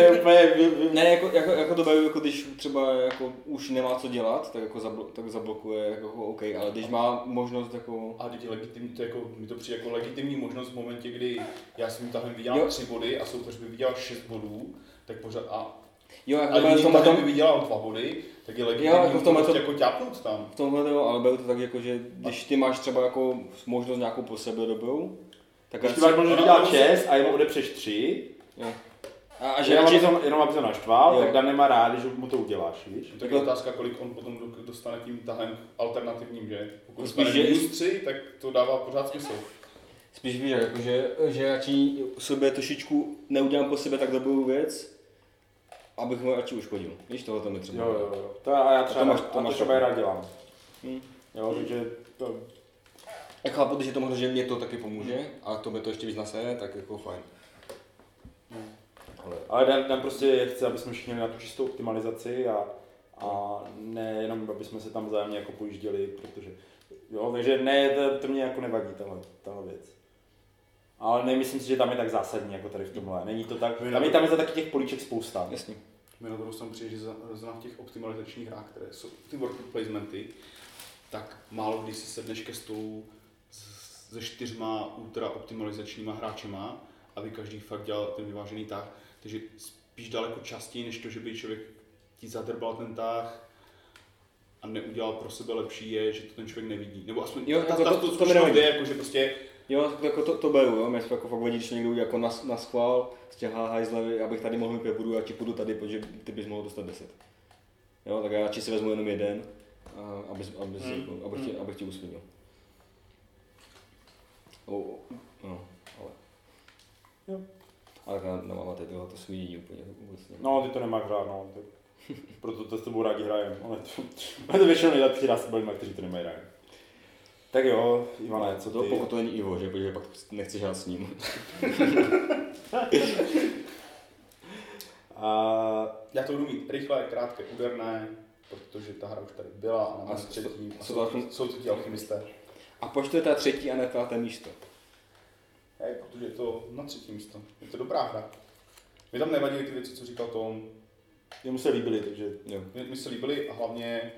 ne, jako, jako, jako to baví, jako když třeba jako už nemá co dělat, tak jako zablo, tak zablokuje, jako OK, ale když má možnost jako... A teď je legitimní, to je jako, mi to přijde jako legitimní možnost v momentě, kdy já jsem tahem vydělal tři body a soupeř by vydělal šest bodů, tak pořád a, Jo, jako a to jiný v tomhle tahem tom, by vydělal dva body, tak je legitimní Jo, jako v tomhle možnost to- jako ťapnout tam. v tomhle jo, ale beru to tak jako, že když ty máš třeba jako možnost nějakou po sebe dobrou, tak Když ty si- máš možnost vydělat 6 a jenom odepřeš 3, jo. A, a že že jenom, aby radši, to, jenom aby to naštval, Jo. tak Dan nemá rád, že mu to uděláš, víš? Tak je otázka, kolik on potom do- dostane tím tahem alternativním, že? Pokud Spíš, že- minus tři, tak to dává pořád smysl. spíš víš, jako, že, že radši sobě trošičku neudělám po sebe tak dobrou věc, abych mu radši uškodil. Víš, tohle to mi třeba. Jo, jo, jo. To, a já třeba, to máš- to, a máš to třeba rád dělám. Hm. Jo, takže to, Jak chápu, že to možná, že mě to taky pomůže, a to by to ještě víc naseje, tak jako fajn. Ale ale Dan, Dan prostě chce, aby jsme všichni měli na tu čistou optimalizaci a, a ne jenom, aby jsme se tam vzájemně jako pojížděli, protože, jo, takže ne, to, to mě jako nevadí, tahle, tahle věc. Ale nemyslím si, že tam je tak zásadní, jako tady v tomhle. Není to tak, tam je, tam je za taky těch políček spousta. jasně. Mi na druhou stranu přijde, že zrovna v těch optimalizačních hrách, které jsou ty worker placementy, tak málo kdy si sedneš ke stolu se čtyřma ultra optimalizačníma hráčema, aby každý fakt dělal ten vyvážený tah. Takže spíš daleko častěji, než to, že by člověk ti zadrbal ten tah a neudělal pro sebe lepší, je, že to ten člověk nevidí. Nebo aspoň Jo, ta, jako ta, to- ta, to to, mi zkušenost nevadí. je, jako, že prostě Jo, tak jako to, to beru, jo, mě jako fakt vadí, když někdo jako na, na schvál stěhá hajzle, abych tady mohl mít pět bodů, já ti půjdu tady, protože ty bys mohl dostat 10. Jo, tak já radši si vezmu jenom jeden a aby, aby, si, Hmm. jako, aby, tě, aby tě usmínil. O, no, ale. Jo. Ale tak nemám tady tohle to svídění úplně vůbec. ne. No, ty to nemáš rád, no. Tak proto to s tebou rádi hrajem. Ale to, ale *laughs* to většinou nejlepší rád s kteří to nemají rádi. Tak jo, Ivane, co To, ty? pokud to není Ivo, že, protože pak nechceš hrát s ním. *laughs* A Já to budu mít rychlé, krátké, úderné, protože ta hra už tady byla a A máme jsou- třetí. jsou Jsou, jsou to ti alchymisté. A proč to je ta třetí a ne páté místo? Hej, protože je to na třetí místo. Je to dobrá hra. Mi tam nevadily ty věci, co říkal Tom. jemu se líbily, takže Jo. Mi se líbily a hlavně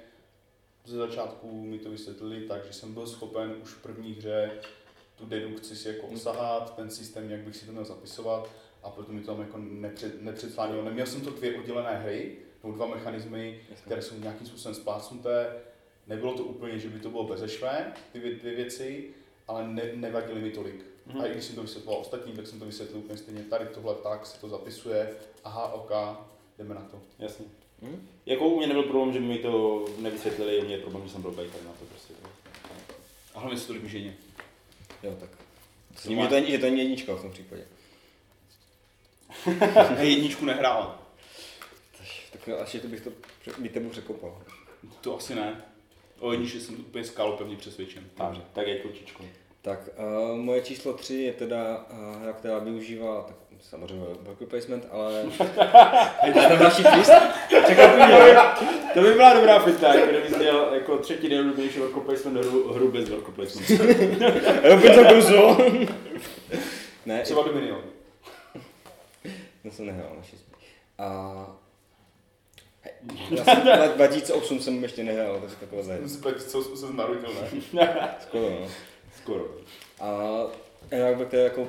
ze začátku mi to vysvětlili tak, že jsem byl schopen už v první hře tu dedukci si jako osahat, ten systém, jak bych si to měl zapisovat a proto mi to tam jako nepřed. Neměl jsem to dvě oddělené hry, nebo dva mechanismy, které jsou nějakým způsobem splácnuté. Nebylo to úplně, že by to bylo bezešvé, ty dvě, dvě věci, ale ne, nevadily mi tolik. Mhm. A i když jsem to vysvětloval ostatním, tak jsem to vysvětlil úplně stejně. Tady tohle tak se to zapisuje, aha, ok, jdeme na to. jasně. Hm? Jako u mě nebyl problém, že mi to nevysvětlili, u mě je problém, že jsem blbej, tak na to prostě. A hlavně se to líbí ženě. Jo, tak. S ním, to, že to není jednička v tom případě. *laughs* Jedničku nehrála. Tak asi to bych to by tebou překopal. To asi ne. O jedničce jsem úplně skálopevně přesvědčen. Tak, tak je klučičko. Tak uh, moje číslo 3 je teda uh, hra, která využívá, tak samozřejmě worker placement, ale... *laughs* je to tam další twist? Překvapivě. To by byla dobrá finta, jako kdyby měl jako třetí nejoblíbenější worker placement hru, hru bez worker placement. *laughs* Robinson Crusoe. ne, Třeba Dominion. to jsem nehrál naštěstí. A... *laughs* Já jsem, na 2008 jsem ještě nehrál, takže takové zajímavé. Musím být, co jsem narodil, ne? Skoro, no. Skoro. A které jako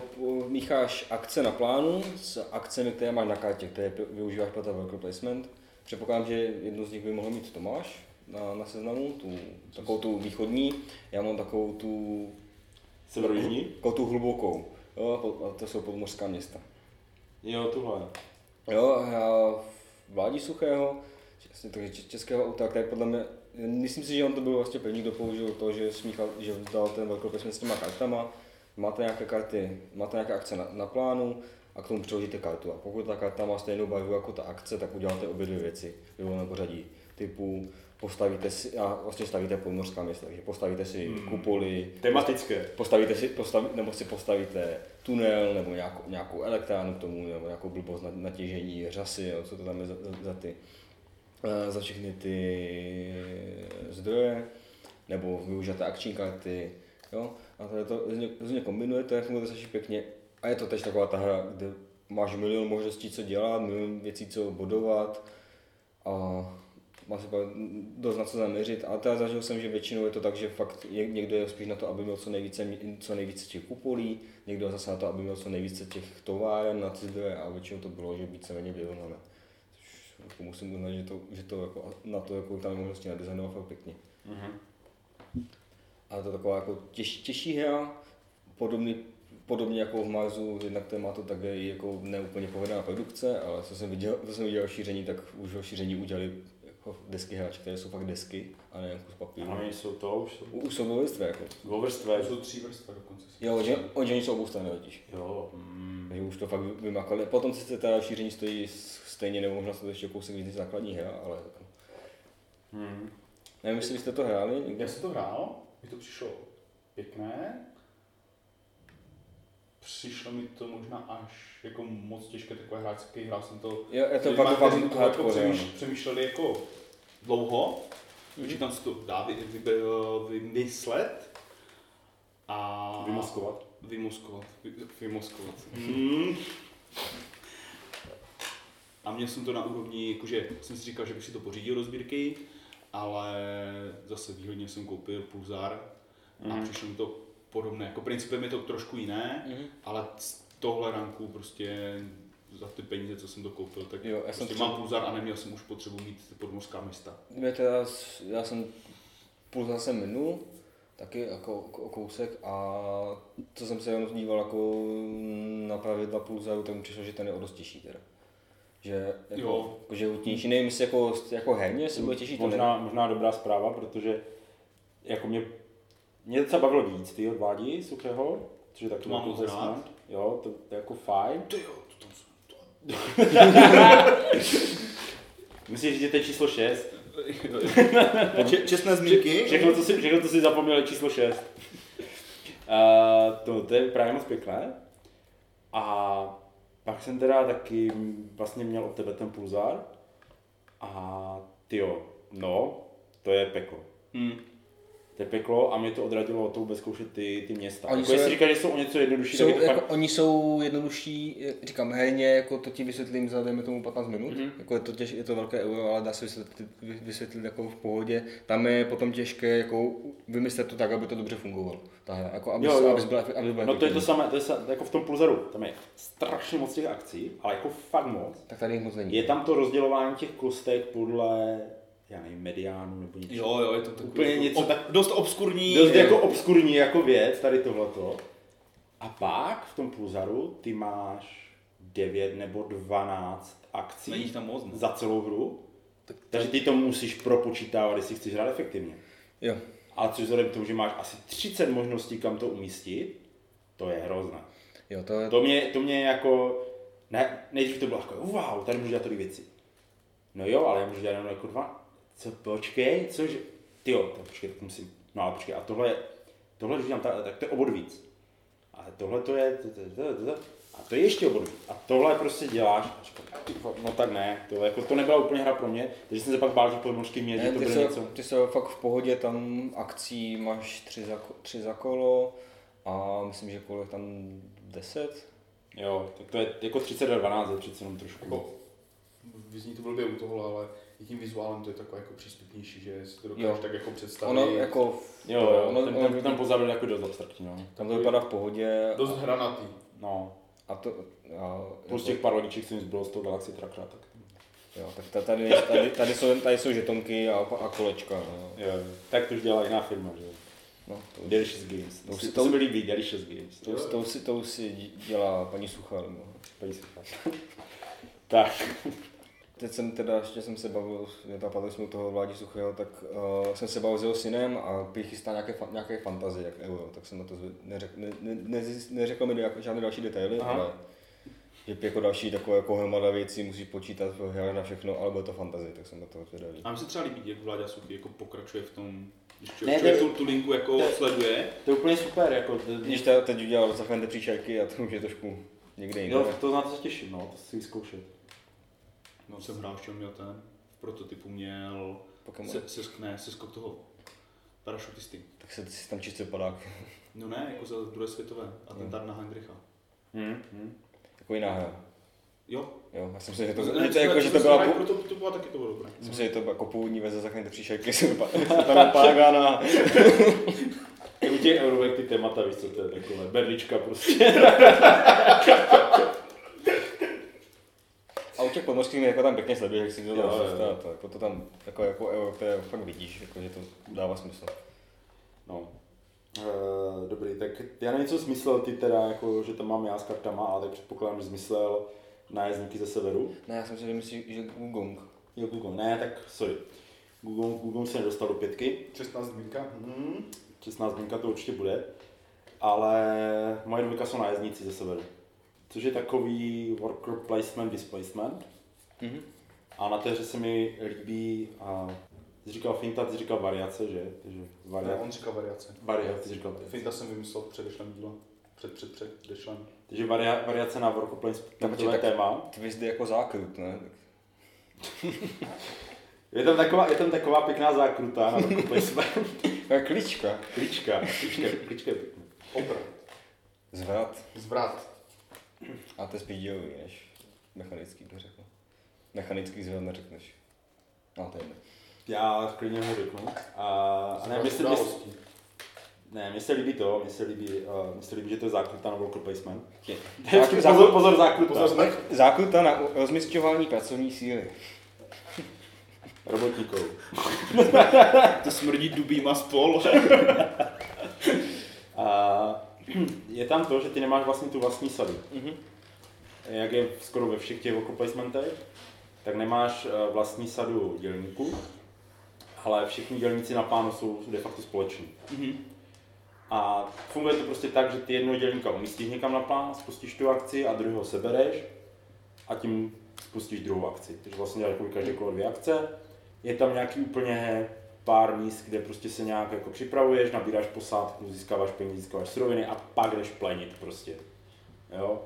mícháš akce na plánu s akcemi, které máš na kartě, které využíváš pro ten worker placement. Předpokládám, že jednu z nich by mohl mít Tomáš na, na seznamu, tu, takovou tu východní, já mám takovou tu, Severojižní? takovou tu hlubokou. Jo, a to jsou podmořská města. Jo, tuhle. Jo, já Vládí Suchého, vlastně takže českého auta, který podle mě, myslím si, že on to byl vlastně první, kdo použil to, že smíchal, že dal ten velkopečný s těma kartama, máte nějaké karty, máte nějaké akce na, na plánu a k tomu přiložíte kartu. A pokud ta karta má stejnou barvu jako ta akce, tak uděláte obě dvě věci v volném pořadí. Typu postavíte si, a vlastně stavíte podmořská města, takže postavíte si Hmm. kupoly, Tematické. postavíte si, postaví, nebo si postavíte tunel, nebo nějakou, nějakou elektrárnu k tomu, nebo nějakou blbost na, natěžení, řasy, jo, co to tam je za, za, za ty, eh, za všechny ty zdroje, nebo využijete akční karty, jo, a to, je to různě, různě kombinujete, funguje to strašně pěkně, a je to teď taková ta hra, kde máš milion možností, co dělat, milion věcí, co bodovat, a má se dost na co zaměřit. A teda zažil jsem, že většinou je to tak, že fakt je- někdo je spíš na to, aby měl co nejvíce, co nejvíce těch kupolí, někdo zase na to, aby měl co nejvíce těch továren na ty zdroje a většinou to bylo, že víceméně vyrovnané. Jako musím uznat, že to, že to jako na to, jako tam je možnosti nadizajnovat fakt pěkně. Mhm. Ale to je taková jako těž, těžší hra, podobný, podobně jako v Marsu, jednak to má to také i jako neúplně povedená produkce, ale co jsem viděl, co jsem viděl šíření, tak už o šíření udělali jako desky hráč, které jsou fakt desky a ne jako z papíru. Ano, jsou to už jsou U- Už jsou vrstvé, jako. dvouvrstvé. To jsou tři vrstva dokonce. Jo, že, oni oni jsou obou strany totiž. Jo. Mm. Takže už to fakt vymakali. Potom sice teda šíření stojí stejně, nebo možná to ještě kousek víc než základní hra, ale jako. Mm. Nevím, jestli jste to hráli někde. Já jsem to hrál, mi to přišlo pěkné. Přišlo mi to možná až jako moc těžké takové hráčské, hrál jsem to Jo, je to kteří fakt to jako hardcore, přemýš, přemýšleli jako dlouho, mm-hmm. tam se to dá vy, vy, vy, vymyslet a Vymaskovat. Vymoskovat. Vy, vymoskovat. Mm. A měl jsem to na úrovni, jakože jsem si říkal, že bych si to pořídil do sbírky, ale zase výhodně jsem koupil Pulsar mm. a Mhm. přišlo mi to podobné. Jako principem je to trošku jiné, Mhm. ale z tohle ranku prostě za ty peníze, co jsem to koupil, tak Jo, já jsem prostě třeba- mám Pulsar a neměl jsem už potřebu mít podmořská města. Mě teda, já jsem půl zase minul, taky jako o kousek a co jsem se jenom díval jako na pravidla pulzaru, tak mi přišlo, že ten je o dost těžší teda. Že jako, Jo. jako že hutnější, nevím, jestli jako, jako herně se bude těžit, to nevím. Možná, možná dobrá zpráva, protože jako mě, mě docela bavilo víc ty od Vládi Suchého, což je taky To mám rád. Jo, to, to je jako fajn. Ty jo, to tam jsem. *laughs* Myslíš, že to je číslo 6? *laughs* Če- čestné zmínky. Všechno, co si, všechno, co si zapomněl, je číslo 6. Uh, to, to je právě moc pěkné. A pak jsem teda taky vlastně měl od tebe ten pulzár. A ty jo, no, to je peklo. Hmm. To je peklo a mě to odradilo od toho vůbec zkoušet ty, ty města. Oni Jako jsou- jestli říkáš, že jsou o něco jednodušší, Jsou, tak je to jako, oni jsou jednodušší, říkám herně, jako to ti vysvětlím za dejme tomu 15 minut, Mhm. mm-hmm. jako je to, těž, je to velké euro, ale dá se vysvětlit, vysvětlit jako v pohodě. Tam je potom těžké jako vymyslet to tak, aby to dobře fungovalo. Ta hra, jako aby, Jo, jo, aby byla, aby byla No to je to samé, to je jako v tom pulzaru, tam je strašně moc těch akcí, ale jako fakt moc. Tak tady moc není. Je tam to rozdělování těch kostek podle, já nevím, mediánu nebo něco. Jo, jo, je to takový Úplně jako něco ob, tak- dost obskurní. Dost jako obskurní jako věc, tady tohleto. A pak v tom pulzaru ty máš 9 nebo 12 akcí Není tam moc, ne? za celou hru. Takže ty to musíš propočítávat, jestli chceš hrát efektivně. Jo. A což vzhledem k tomu, že máš asi 30 možností, kam to umístit, to je hrozné. Jo, to je, To mě, to mě jako, ne, nejdřív to bylo jako, wow, tady můžu dělat tolik věcí. No jo, ale já můžu dělat jenom jako dva. Co, počkej, cože? Ty jo, to počkej, tak musím, no ale počkej, a tohle, tohle, když dělám tak, tak to je obod víc. A tohle to je, to, to, to, to, to, a to je ještě obod víc. A tohle prostě děláš, a říkám, no tak ne, to, jako, to nebyla úplně hra pro mě, takže jsem se pak bál těch podmořských měst, že ne, to ty, bude něco. ty jsou fakt v pohodě, tam akcí máš tři za, tři za kolo a myslím, že kolo je tam 10. Jo, tak to je jako 30 a 12, je přece jenom trošku. Jako, vyzní to blbě u tohle, ale i tím vizuálem to je takové jako přístupnější, že si to dokážeš tak jako představit. Ono jako, Jo, jo, ono, ten, ono, ten, ten pozadu je jako dost abstraktní, no. tam to vypadá v pohodě. Dost hranatý. No, A to, a, plus těch pár lodiček, co mi zbylo z toho Galaxy Trackera, tak Jo, tak ta- tady, tady, tady, jsou, tady jsou žetonky a, a kolečka. No. jo, tak to už dělá jiná firma, že jo. No, to, Delicious Games, to, To si, si- to se mi líbí, Delicious Games. to, to, to, si, to si dělá paní Sucha. No. Paní Sucha. *laughs* tak, Teď jsem teda, ještě jsem se bavil, napadli jsme u toho vládí Suchého, tak uh, jsem se bavil s jeho synem a chystá nějaké, fa- nějaké fantazie, jak euro, tak jsem na to neřek, ne, ne, ne, neřekl mi jak, žádné další detaily, Aha. ale že jako další takové jako hromada věcí musí počítat, hrát na všechno, ale bude to fantazie, tak jsem na to zvědavý. A mi se třeba líbí, jak Vláďa Suchy jako pokračuje v tom, když Ne, člověk, to tu, tu linku jako to- sleduje. to je úplně super, jako, Když te, teď udělal zachránte příčerky a to už je trošku někde jinde. jo, to na to se těším, no, to si vyzkoušet. No jsem hrál, ještě měl ten, v prototypu měl Pokémon. se, se, ne, seskok toho parašutisty. Tak se si tam čistě padák, No ne, jako za druhé světové, atentát na Heinricha. Hmm, hmm. jako jiná hra. Jo, Jo, já jsem myslel, že to, Ne, že to, jako, že to byla, hráli, pů- proto to byla taky to bylo dobré. jsem myslel, že to jako původní verze zachránte příčerky, jsem tam vypadá na *laughs* u těch eurovek ty témata, víš co, to je takové, berlička prostě. *laughs* Těch podmořských jako tam pěkně sleduje, jak si to dá to, jako to tam, jako, jako je, fakt vidíš, jako, že to dává smysl. No. Uh, dobrý, tak já nevím, co jsi myslel ty teda, jako, že tam mám já s kartama, ale tak předpokládám, že jsi myslel nájezdníky ze severu. Ne, já jsem si myslel, že Gong. Jo, Google, ne, tak sorry. Google, Google se nedostal do pětky, 16 dminka. hmm. 16 dnka to určitě bude, ale moje dvojka jsou nájezdníci ze severu. Což je takový worker placement, displacement. Mhm. A na té hře se mi líbí, a ty jsi říkal finta, ty jsi říkal variace, že? Takže Ne, variace. on říkal variace. Variace, ty říkal variace. Finta jsem vymyslel v předešlém díle. Před, před, před, předešlém. Takže varia, variace na worker placement Tak to je téma. Je jako zákrut, ne? *laughs* Je tam taková, je tam taková pěkná zákruta na worker *laughs* placement. Klička. Klička, klička, klička je pěkná. Obrat. Zvrat. Zvrat. A to je spíš dělový, než mechanický, bych řekl. Mechanický zvrat neřekneš. No, to je jedno. Já klidně ho řeknu. A, a ne, mně se, ne, mně se líbí to, mně se líbí, uh, mně se líbí, že to je zákruta na worker placement. *laughs* Pozor, pozor, zákruta. Pozor, ne. Zákruta na rozmisťování pracovní síly. Robotníkou. To smrdí dubíma spol. *laughs* Je tam to, že ty nemáš vlastně tu vlastní sadu. Mhm. jak je skoro ve všech těch worker placementech, tak nemáš eh, vlastní sadu dělníků, ale všichni dělníci na plánu jsou de facto společní. Mhm. A funguje to prostě tak, že ty jednoho dělníka umístíš někam na plán, spustíš tu akci a druhého sebereš a tím spustíš druhou akci. Takže vlastně děláš každé kolo dvě akce. Je tam nějaký úplně pár míst, kde prostě se nějak jako připravuješ, nabíráš posádku, získáváš peníze, získáváš suroviny a pak jdeš plenit prostě. Jo?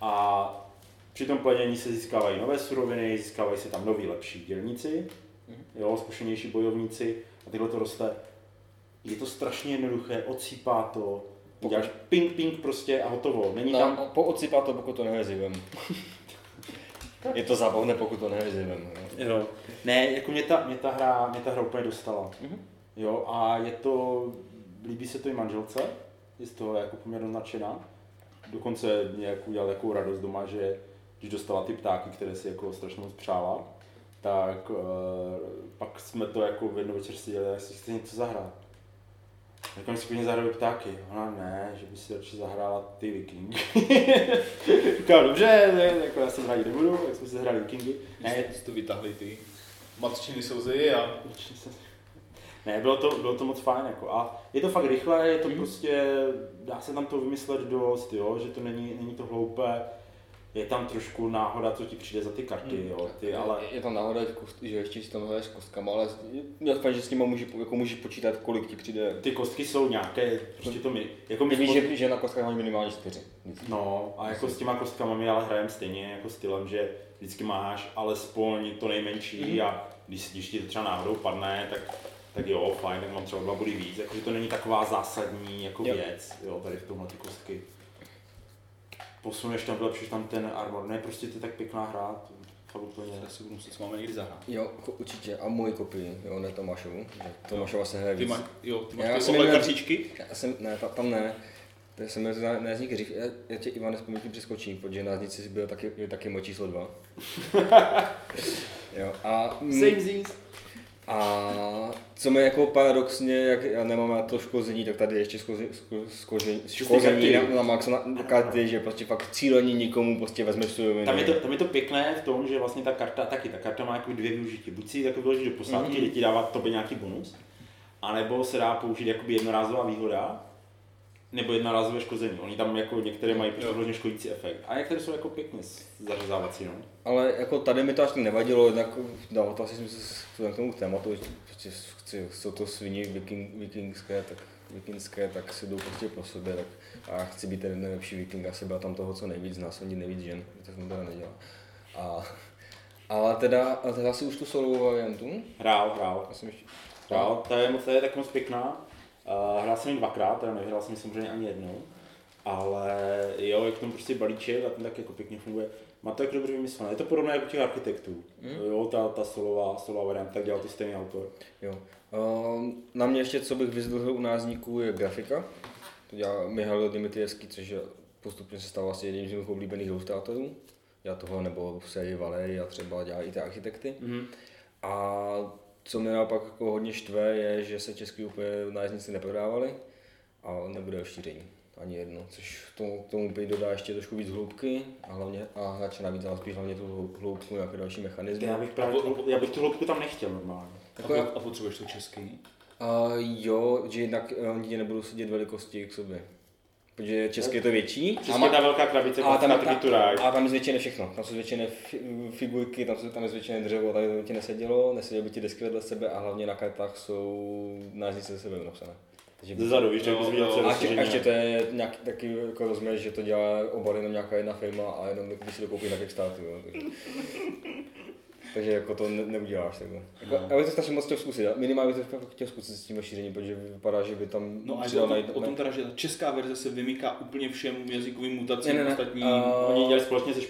A při tom plenění se získávají nové suroviny, získávají se tam noví lepší dělníci, jo, zkušenější bojovníci a tyhle to roste. Je to strašně jednoduché, odsýpá to, děláš ping ping prostě a hotovo. Není No, tam, po odsýpá to, pokud to nehezivem. *laughs* je to zábavné, pokud to nehezivem. Jo. Ne, jako mě ta, mě ta, hra, mě ta hra úplně dostala. Mhm. Jo, a je to, líbí se to i manželce, je z toho jako poměrně nadšená. Dokonce mě jako udělal takovou radost doma, že když dostala ty ptáky, které si jako strašně moc přála, tak uh, pak jsme to jako v jednu večer seděli a jestli chce něco zahrát. Říkám si klidně zahraju ptáky. Ona ne, že by si radši zahrála ty vikingy. *laughs* Říkám, dobře, ne, jako já se hrát nebudu, jak jsme si zahráli vikingy. Ne, jste to vytáhli ty matčiny slzy a Ne, bylo to, bylo to moc fajn, jako. a je to fakt rychle, je to prostě, dá se tam to vymyslet dost, jo, že to není, není to hloupé, je tam trošku náhoda, co ti přijde za ty karty, jo, ty, ale Je, je tam náhoda, že ještě si tam hraješ s kostkama, ale je fajn, že s nimi můžeš, jako můžeš počítat, kolik ti přijde. ty kostky jsou nějaké, prostě to mi, jako my víš, spod- že, že na kostkách máš minimálně čtyři. vždycky. No, a jako s těma kostkama my ale hrajeme stejně jako stylem, že vždycky máš alespoň to nejmenší Mhm. a když, když ti to třeba náhodou padne, tak, tak jo, fajn, tak mám třeba dva body víc, jakože to není taková zásadní jako Jo. věc, jo, tady v tomhle ty kostky. Posuneš tam, vylepšíš tam ten armor, ne, prostě to je tak pěkná hra, to fakt úplně. já si budu muset s vámi někdy zahrát. Jo, určitě. A moji kopii, jo, ne Tomášovu. že Tomášova se hraje Ty víc. máš, jo, ty máš Já ty jsem ohle měl- kartičky? Já jsem, ne, ta, tam ne. To jsem měl ne z nich dřív. Já, já tě Ivan vzpomínky přeskočím, protože na znici byl taky, je taky moje číslo dva. *laughs* jo, a, mm, Same zís. A co mi jako paradoxně, jak já nemám na to škození, tak tady ještě škození, škození, škození na, na, max na, karty, že prostě fakt cíleně nikomu prostě vezmeš suroviny. Tam je, to, tam je to pěkné v tom, že vlastně ta karta, taky ta karta má jako dvě využití. Buď si ji jako vyložit do posádky, Mhm. kde ti dává tobě nějaký bonus, anebo se dá použít jakoby jednorázová výhoda, nebo jednorázové škození. Oni tam jako některé mají prostě Jo. vyloženě škodící efekt. A některé jsou jako pěkně zařezávací, no. Ale jako tady mi to až nevadilo, jednak dalo to asi smysl k tomu tématu, že prostě chci, jsou to svině viking, vikingské, tak vikingské, tak si jdou prostě po sobě, tak a chci být ten nejlepší viking, asi byla tam toho co nejvíc, znásilnit nejvíc žen, to jsem teda nedělal. A, ale teda, a teda si už tu solovou variantu, Hrál, hrál. já jsem ještě, Hrál, ta je, ta je tak moc pěkná. Hrál jsem ji dvakrát, teda nehrál jsem ji samozřejmě ani jednou. Ale jo, je k tomu prostě balíček a ten tak jako pěkně funguje. Má to jako dobře vymyslené. Je to podobné jako u těch architektů. Mm. Jo, ta, ta solová, solová varianta, tak dělal to stejný autor. jo. Um, na mě ještě, co bych vyzdvihl u názníků, je grafika. To dělá Mihail Dimitrievský, což je postupně se stává asi jedním z mých oblíbených ilustrátorů. Já toho, nebo v sérii Valery a třeba dělá i ty architekty. Mm. A co mě naopak jako hodně štve, je, že se český úplně nájezdníci neprodávaly a nebude rozšíření. Ani jedno, což k tomu, k tomu prý dodá ještě trošku víc hloubky a hlavně a hráče navíc, ale spíš hlavně tu hlou- hloubku, nějaké další mechanizmy. Já bych právě, tu, já bych tu hloubku tam nechtěl normálně. A, Jako a potřebuješ to český? A jo, že jinak eh, oni nebudou sedět velikosti k sobě. Protože český je to větší. Přesně ta velká krabice, a tam, tam, tu ráj. a tam je zvětšené všechno. Tam jsou zvětšené fi- figurky, tam, jsou, tam je zvětšené dřevo, tady by ti nesedělo, neseděly by ti desky vedle sebe a hlavně na kartách jsou náznice ze sebe napsané. Takže by- Zezadu, víš, bys viděl je a ještě, ještě to je nějaký taky jako rozměr, že to dělá obaly jenom nějaká jedna firma a jenom když si to koupí na Kickstarteru. Jo, takže. Takže jako to ne, neuděláš takhle. Jako, No. Já bych to strašně moc chtěl zkusit, já minimálně bych to chtěl zkusit s tím rozšířením, protože vypadá, že by tam No a je to o tom, najít- o tom teda, že ta česká verze se vymýká úplně všem jazykovým mutacím Ne, ne, ne. ostatním. A- Oni dělali společně se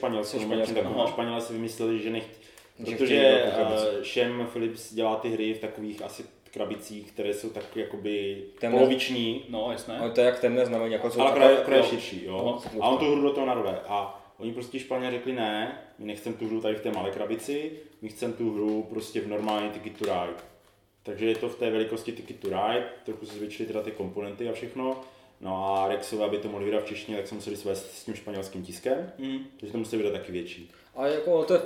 aha. a Španělé si vymysleli, že nech... Že Protože uh, Shem Philips dělá ty hry v takových asi krabicích, které jsou tak jakoby Temné. poloviční, No, jasné. Ale to je jak temné znamení, jako jsou ale akorát jo. širší, jo. Aha. A on tu hru do toho narve. A oni prostě Španělé řekli ne, my nechceme tu hru tady v té malé krabici, my chceme tu hru prostě v normální Ticket to Ride. Takže je to v té velikosti Ticket to Ride, trochu se zvětšily teda ty komponenty a všechno. No a Rexové, aby to mohli vydat v češtině, tak se museli svést s tím španělským tiskem, Mm. takže to museli vydat taky větší. A jako to je,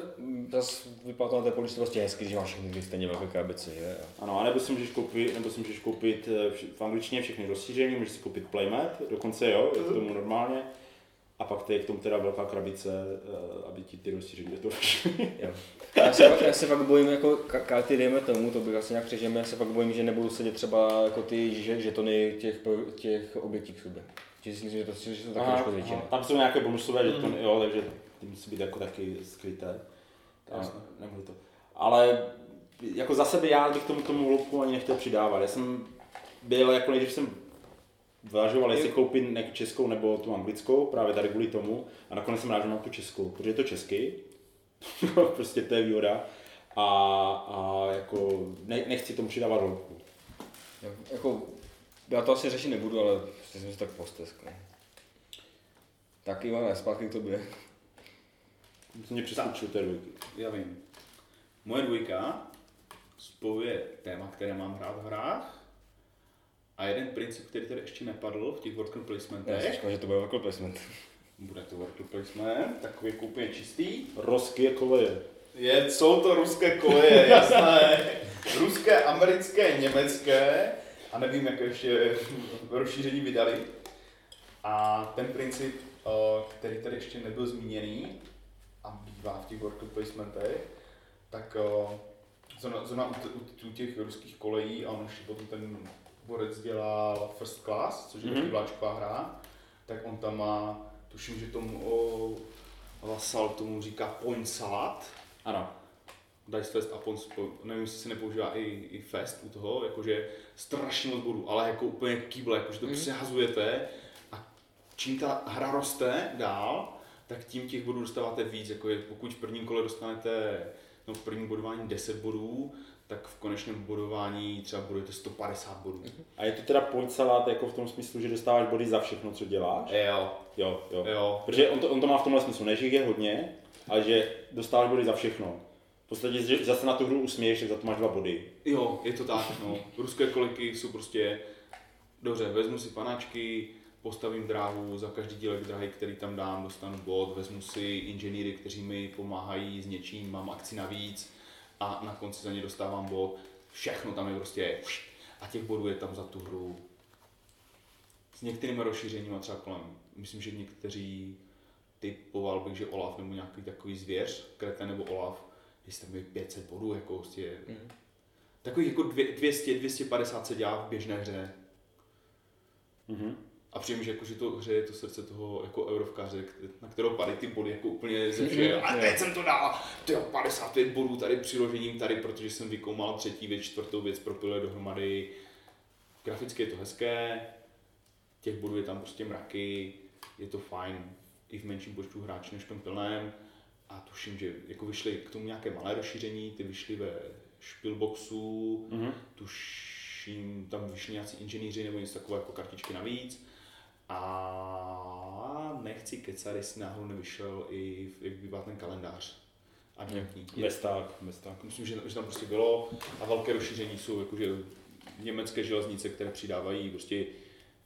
zase vypadá to na té poličce prostě hezky, že máš všechny stejně velké krabice, že? Ano, a nebo si můžeš koupit, nebo si můžeš koupit eh, v angličtině všechny rozšíření, můžeš si koupit playmat, dokonce jo, je k tomu normálně. A pak to je k tomu teda velká krabice, eh, aby ti ty rozšíření do toho. Já se, já se fakt bojím, jako ka- karty dejme tomu, to bych asi nějak přežijeme, já se fakt bojím, že nebudu sedět třeba jako ty že- žetony těch, těch obětí k sobě. Že si myslím, že to, že jsou taky trošku zvětšené. Tam jsou nějaké bonusové žetony, jo, takže ty musí být jako taky skryté. A Jasně. nebudu to. Ale jako za sebe já bych tomu tomu loupku ani nechtěl přidávat. Já jsem byl, jako nejdřív jsem zvažoval, jestli koupit českou nebo tu anglickou, právě tady kvůli tomu. A nakonec jsem rád, že mám tu českou, protože je to český. *laughs* prostě to je výhoda. A, a jako ne, nechci tomu přidávat hloubku. Jako, já to asi řešit nebudu, ale prostě jsem si tak postesk. No. Tak Ivane, zpátky k tobě. To mě přeskočil té dvojky. Já vím. Moje dvojka spojuje téma, které mám hrát v hrách a jeden princip, který tady ještě nepadl v těch worker Já placementech, říkám, že to bude worker placement. bude to worker placement, takový úplně čistý. Jako koleje. Je, jsou to ruské koleje, *laughs* jasné. Ruské, americké, německé a nevím, jak ještě rozšíření vydali. A ten princip, který tady ještě nebyl zmíněný a bývá v těch worker placementech, tak zrovna, zrovna u, u, těch ruských kolejí a on už potom ten borec dělal First Class, což je Mhm. mm-hmm. vláčková hra, tak on tam má, tuším, že tomu o, Lasal tomu říká point salad, Ano. Dice Fest a Pons, nevím, jestli se nepoužívá i, i Fest u toho, jakože strašně moc bodů, ale jako úplně kýble, jakože to Mhm. přehazujete a čím ta hra roste dál, tak tím těch bodů dostáváte víc, jako je, pokud v prvním kole dostanete no, v prvním bodování 10 bodů, tak v konečném bodování třeba budete 150 bodů. A je to teda point salát jako v tom smyslu, že dostáváš body za všechno, co děláš? Jo, Jo, jo. jo. Protože on to, on to má v tomhle smyslu, ne, že jich je hodně, ale že dostáváš body za všechno. V podstatě, že zase na tu hru usměješ, tak za to máš dva body. Jo, je to tak, no. Ruské koliky jsou prostě, dobře, vezmu si panáčky, postavím dráhu, za každý dílek dráhy, který tam dám, dostanu bod, vezmu si inženýry, kteří mi pomáhají s něčím, mám akci navíc a na konci za ně dostávám bod. Všechno tam je prostě a těch bodů je tam za tu hru. S některými rozšířeními třeba kolem, myslím, že někteří typoval bych, že Olaf nebo nějaký takový zvěř, kreten nebo Olaf, jestli tam je 500 bodů, jako prostě Mhm. Takových jako dvě- 200, 250 se dělá v běžné hře. Mhm. A přijím, že, jako, že to hře je to srdce toho jako eurovkaře, k- na kterou padají ty body jako úplně ze všeho. A teď jsem to dal, ty 55 bodů tady přiložením tady, protože jsem vykoumal třetí věc, čtvrtou věc, propil je dohromady. Graficky je to hezké, těch bodů je tam prostě mraky, je to fajn i v menším počtu hráčů než v tom plném. A tuším, že jako vyšly k tomu nějaké malé rozšíření, ty vyšly ve Spielboxu, Mhm. tuším, tam vyšli nějací inženýři nebo něco takové jako kartičky navíc. A nechci kecat, jestli náhodou nevyšel i, jak bývá ten kalendář. Adventní. Bez tak. Myslím, že, že tam prostě bylo a velké rozšíření jsou jakože německé železnice, které přidávají prostě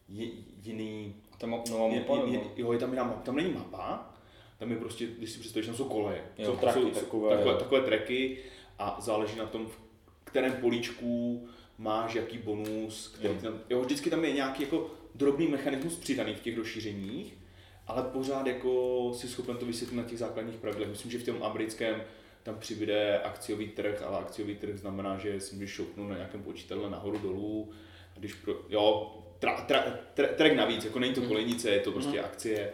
ji- jiný, Tam nová je, mapa, je, nebo? jo, je tam, jiná mapa, tam není mapa, tam je prostě, když si představíš, tam jsou koleje. Jo, jsou, traky jsou, takové, takové, jo. takové tracky a záleží na tom, v kterém políčku máš jaký bonus, který Jo. tam, jo, vždycky tam je nějaký jako drobný mechanismus přidaný v těch rozšířeních, ale pořád jako si schopen to vysvětlit na těch základních pravidlech. Myslím, že v tom americkém tam přibude akciový trh, ale akciový trh znamená, že si můžeš šoupnout na nějakém počítadle nahoru dolů, a když pro, jo, tra, tra, tra, track navíc, jako není to kolejnice, je to prostě akcie,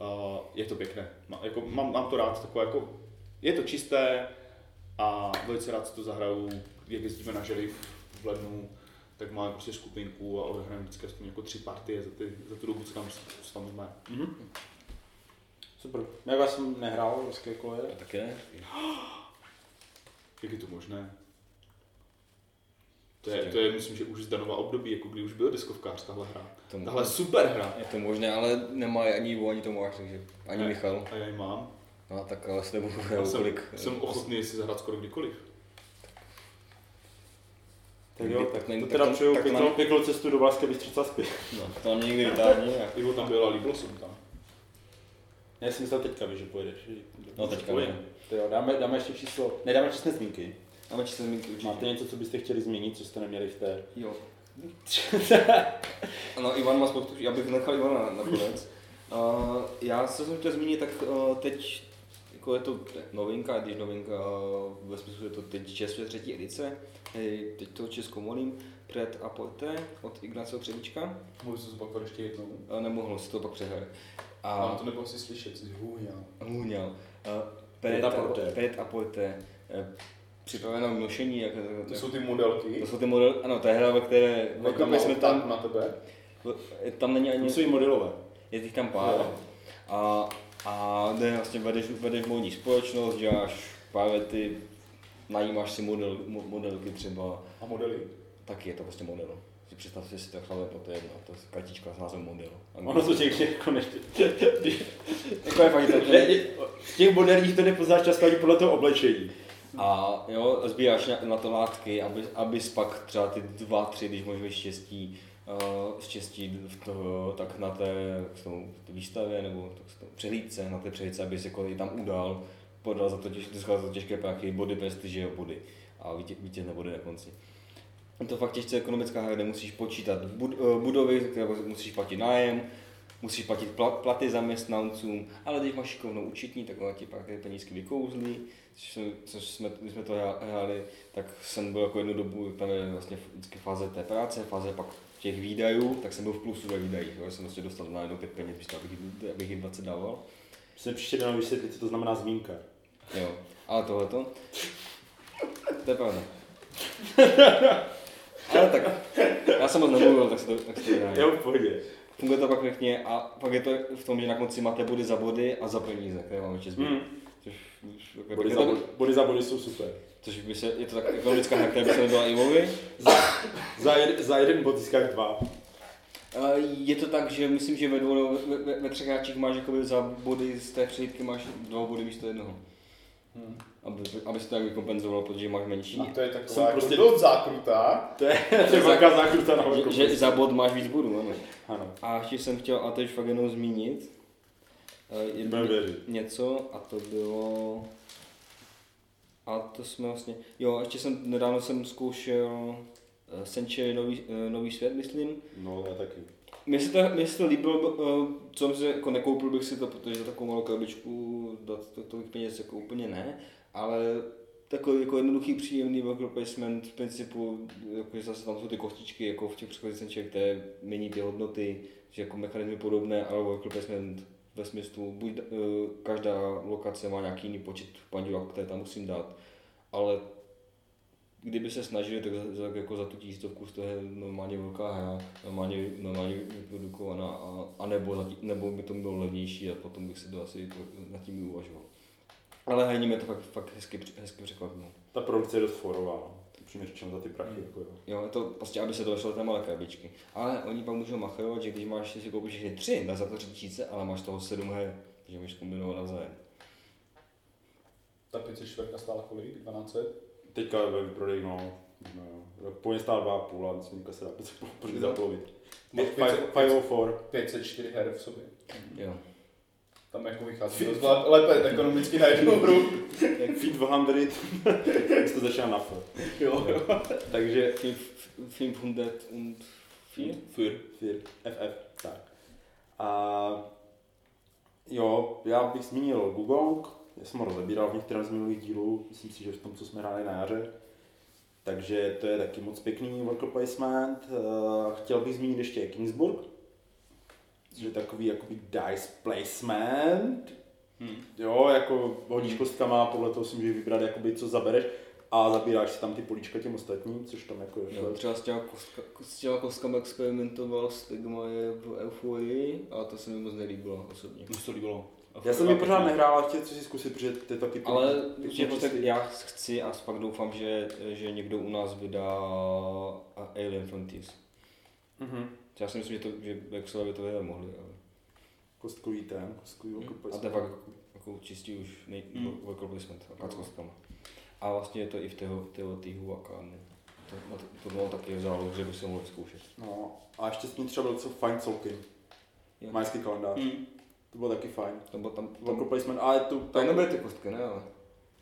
uh, je to pěkné, Má, jako, mám, mám to rád, takové jako, je to čisté a velice rád si to zahraju, jak jezdíme na žeriv v lednu, tak máme prostě skupinku a odehrajeme vždycky aspoň jako tři partie za, ty, za tu dobu, co tam, co tam jsme. Mhm. Super. Já já jsem nehrál ruské koleje. Tak je. Jak je to možné? To je, to je, myslím, že už z Danova období, jako kdy už byl deskovkář, tahle hra. To mo- Tahle super hra. Je to možné, ale nemá ani Ivo, ani Tomáš, takže ani Ne. Michal. A já ji mám. No tak ale s tebou Já jsem, kolik. jsem ochotný si zahrát skoro kdykoliv. Tak jo, tak, nej- to tak teda přeju tak pěknou, nám- pěknou cestu do Valašské Bystřice zpět. No, to nám někdy vytáhni. a- Ivo tam byl a líbilo se mu tam. Já jsem myslel teďka, víš, že pojedeš. že- No, teďka ne. To jo, dáme, dáme ještě číslo, nedáme číslo zmínky. Máme číslo zmínky určitě. Máte něco, co byste chtěli změnit, co jste neměli v té? Jo. *laughs* No, Ivan má spoustu, já bych nechal Ivana na- nakonec. *laughs* Uh, já co jsem chtěl zmínit, tak uh, teď jako je to novinka, když novinka uh, ve smyslu, je to teď české třetí edice, teď to českou molím, Pret a Poete od Ignacio Třebíčka, Můžu se zopakovat ještě jednou. uh, nemohl si to pak přehrát. A A to nebylo si slyšet, jsi hůňal. hůňal. Uh, Pret a Poete. Pret a Poete, uh, připravená k nošení, jak, To jsou ty modelky. to jsou ty modely, ano, to je hra, ve které, Jak tam my jsme tam na tebe. tam není ani, To jsou i modelové. je těch tam pár. Jo. A, a jde vlastně vedeš, vedeš módní společnost, děláš pár věty, najímáš si model, mo- modelky třeba, A modely. taky je to prostě model. Si představ si to chlapě, to je to je kartička s názvem model. Ono to těch jako neště. *laughs* jako je fakt, to, V těch moderních to nepoznáš často ani podle toho oblečení. A jo, sbíráš na, na to látky, aby, abys pak třeba ty dva, tři, když můžeš štěstí, uh, štěstí v toho, tak na té se tomu, výstavě nebo tak se to, přehlídce, na té přehlídce, abys jako i tam udal, podal za to, těž, za to těžké prachy, body prestiže, body a vítě, vítězné body na konci. Je to fakt těžce ekonomická hra, kde musíš počítat eh, budovy, které musíš platit nájem, musíš platit pla- platy zaměstnancům, ale když máš šikovnou účetní, tak ona ti pak ty penízky vykouzlí, což, jsme, když jsme to hrá- hráli, tak jsem byl jako jednu dobu, je vlastně vždycky fáze té práce, fáze pak těch výdajů, tak jsem byl v plusu ve výdajích, jo, jsem vlastně dostal na jedno pět peněz, abych, abych jim 20 dával. Jsem příště dal vysvětlit, co to znamená zmínka. Jo, ale tohleto, to je pravda. ale tak, já jsem moc nemluvil, tak se to, tak se to dá. Jo, v pohodě. Funguje to pak pěkně a pak je to v tom, že na konci máte body za body a za peníze, které máme čes Hmm. Což, už- jako- Body za, to- body, za body jsou super. což by se, je to tak ekonomická hra, která by se nebyla Ivovi. Za, jed, za jeden bod získáš dva. A Je to tak, že myslím, že ve, dvou, ve, ve, ve třech hráčích máš jakoby za body z té přehlídky máš dva body místo jednoho. Hmm. Aby, aby se to tak vykompenzoval, protože máš menší. A to je Jsem taková jako prostě- dost zákruta. To je, to je velká zákruta na Že, velkou že za bod máš víc bodů, ano. Ano, A ještě jsem chtěl, a to už fakt jenom zmínit, eh, jedno- něco a to bylo... A to jsme vlastně... Jo, ještě jsem, nedávno jsem zkoušel eh, Century nový, eh, nový svět, myslím. No, já taky. Mně se to, mně se to líbilo, eh, co si, jako nekoupil bych si to, protože za takovou malou krabičku dát to, tolik peněz jako úplně ne, ale takový jako jednoduchý, příjemný worker placement v principu, jako, že zase tam jsou ty kostičky, jako v těch předchozích Century, které mění ty hodnoty, že jako mechanizmy podobné, ale worker placement ve smyslu, buď uh, každá lokace má nějaký jiný počet pandílů, které tam musím dát, ale kdyby se snažili, tak za, jako za tu tisícovku to je normálně velká hra, normálně, normálně vyprodukovaná, a, a nebo, za, tí- nebo by to bylo levnější a potom bych si to asi nad tím uvažoval. Ale herně mě to fakt, fakt hezky, hezky překvapilo. Ta produkce je dost forová. Upřímně řečeno za ty prachy. Jako, jo. Jo, je to prostě, aby se to vešlo té malé krabičky. Ale oni pak můžou machrovat, že když máš, si koupíš všechny tři, dá za to tři tisíce, ale máš toho sedm her, že můžeš kombinovat navzájem. Ta 504 stála kolik? 12? Teďka je ve výprodej, no. no. Původně stál 2,5 a myslím, že se dá *laughs* pořád zapolovit. Má 504. 504 her v sobě. Jo. Tam jako vychází dost lépe ekonomicky na jednu hru. *laughs* Feed 200, *laughs* jak to začíná na F. Jo, jo. Takže Film, film 100 und 4? Fyr. Fear, FF, tak. A jo, já bych zmínil Gugong, já jsem ho rozebíral v některém z minulých dílů, myslím si, že v tom, co jsme hráli na jaře. Takže to je taky moc pěkný worker placement. Eh, Chtěl bych zmínit ještě Kingsburg, což je takový jakoby dice placement. Hmm. Jo, jako hodíš kostkama, podle toho si můžeš vybrat, jakoby, co zabereš a zabíráš si tam ty políčka těm ostatním, což tam jako je. Jo, třeba s těma, kostka, s těma kostkama experimentoval Stigma je v Euphorii a to se mi moc nelíbilo osobně. Mně se to líbilo. Já jsem ji pořád nehrál, ale chtěl si zkusit, protože ty taky Ale že to tak čistý. já chci a pak doufám, že, že někdo u nás vydá Alien Frontiers. Mhm. Já si myslím, že, to, že by to vydat mohli. Ale... Kostkový ten, kostkový hmm. A to je fakt jako čistý už nej, mm. placement, akorát s kostkama. A vlastně je to i v tého, tého týhu a kárny. To, no, to, to bylo taky vzal, že by se mohl zkoušet. No, a ještě s ním třeba byl co Fine Soaking. Jo. Majský kalendář. Mm. To bylo taky fajn. To bylo tam, tam, placement, ale tu... tam nebyly ty kostky, ne? Ale.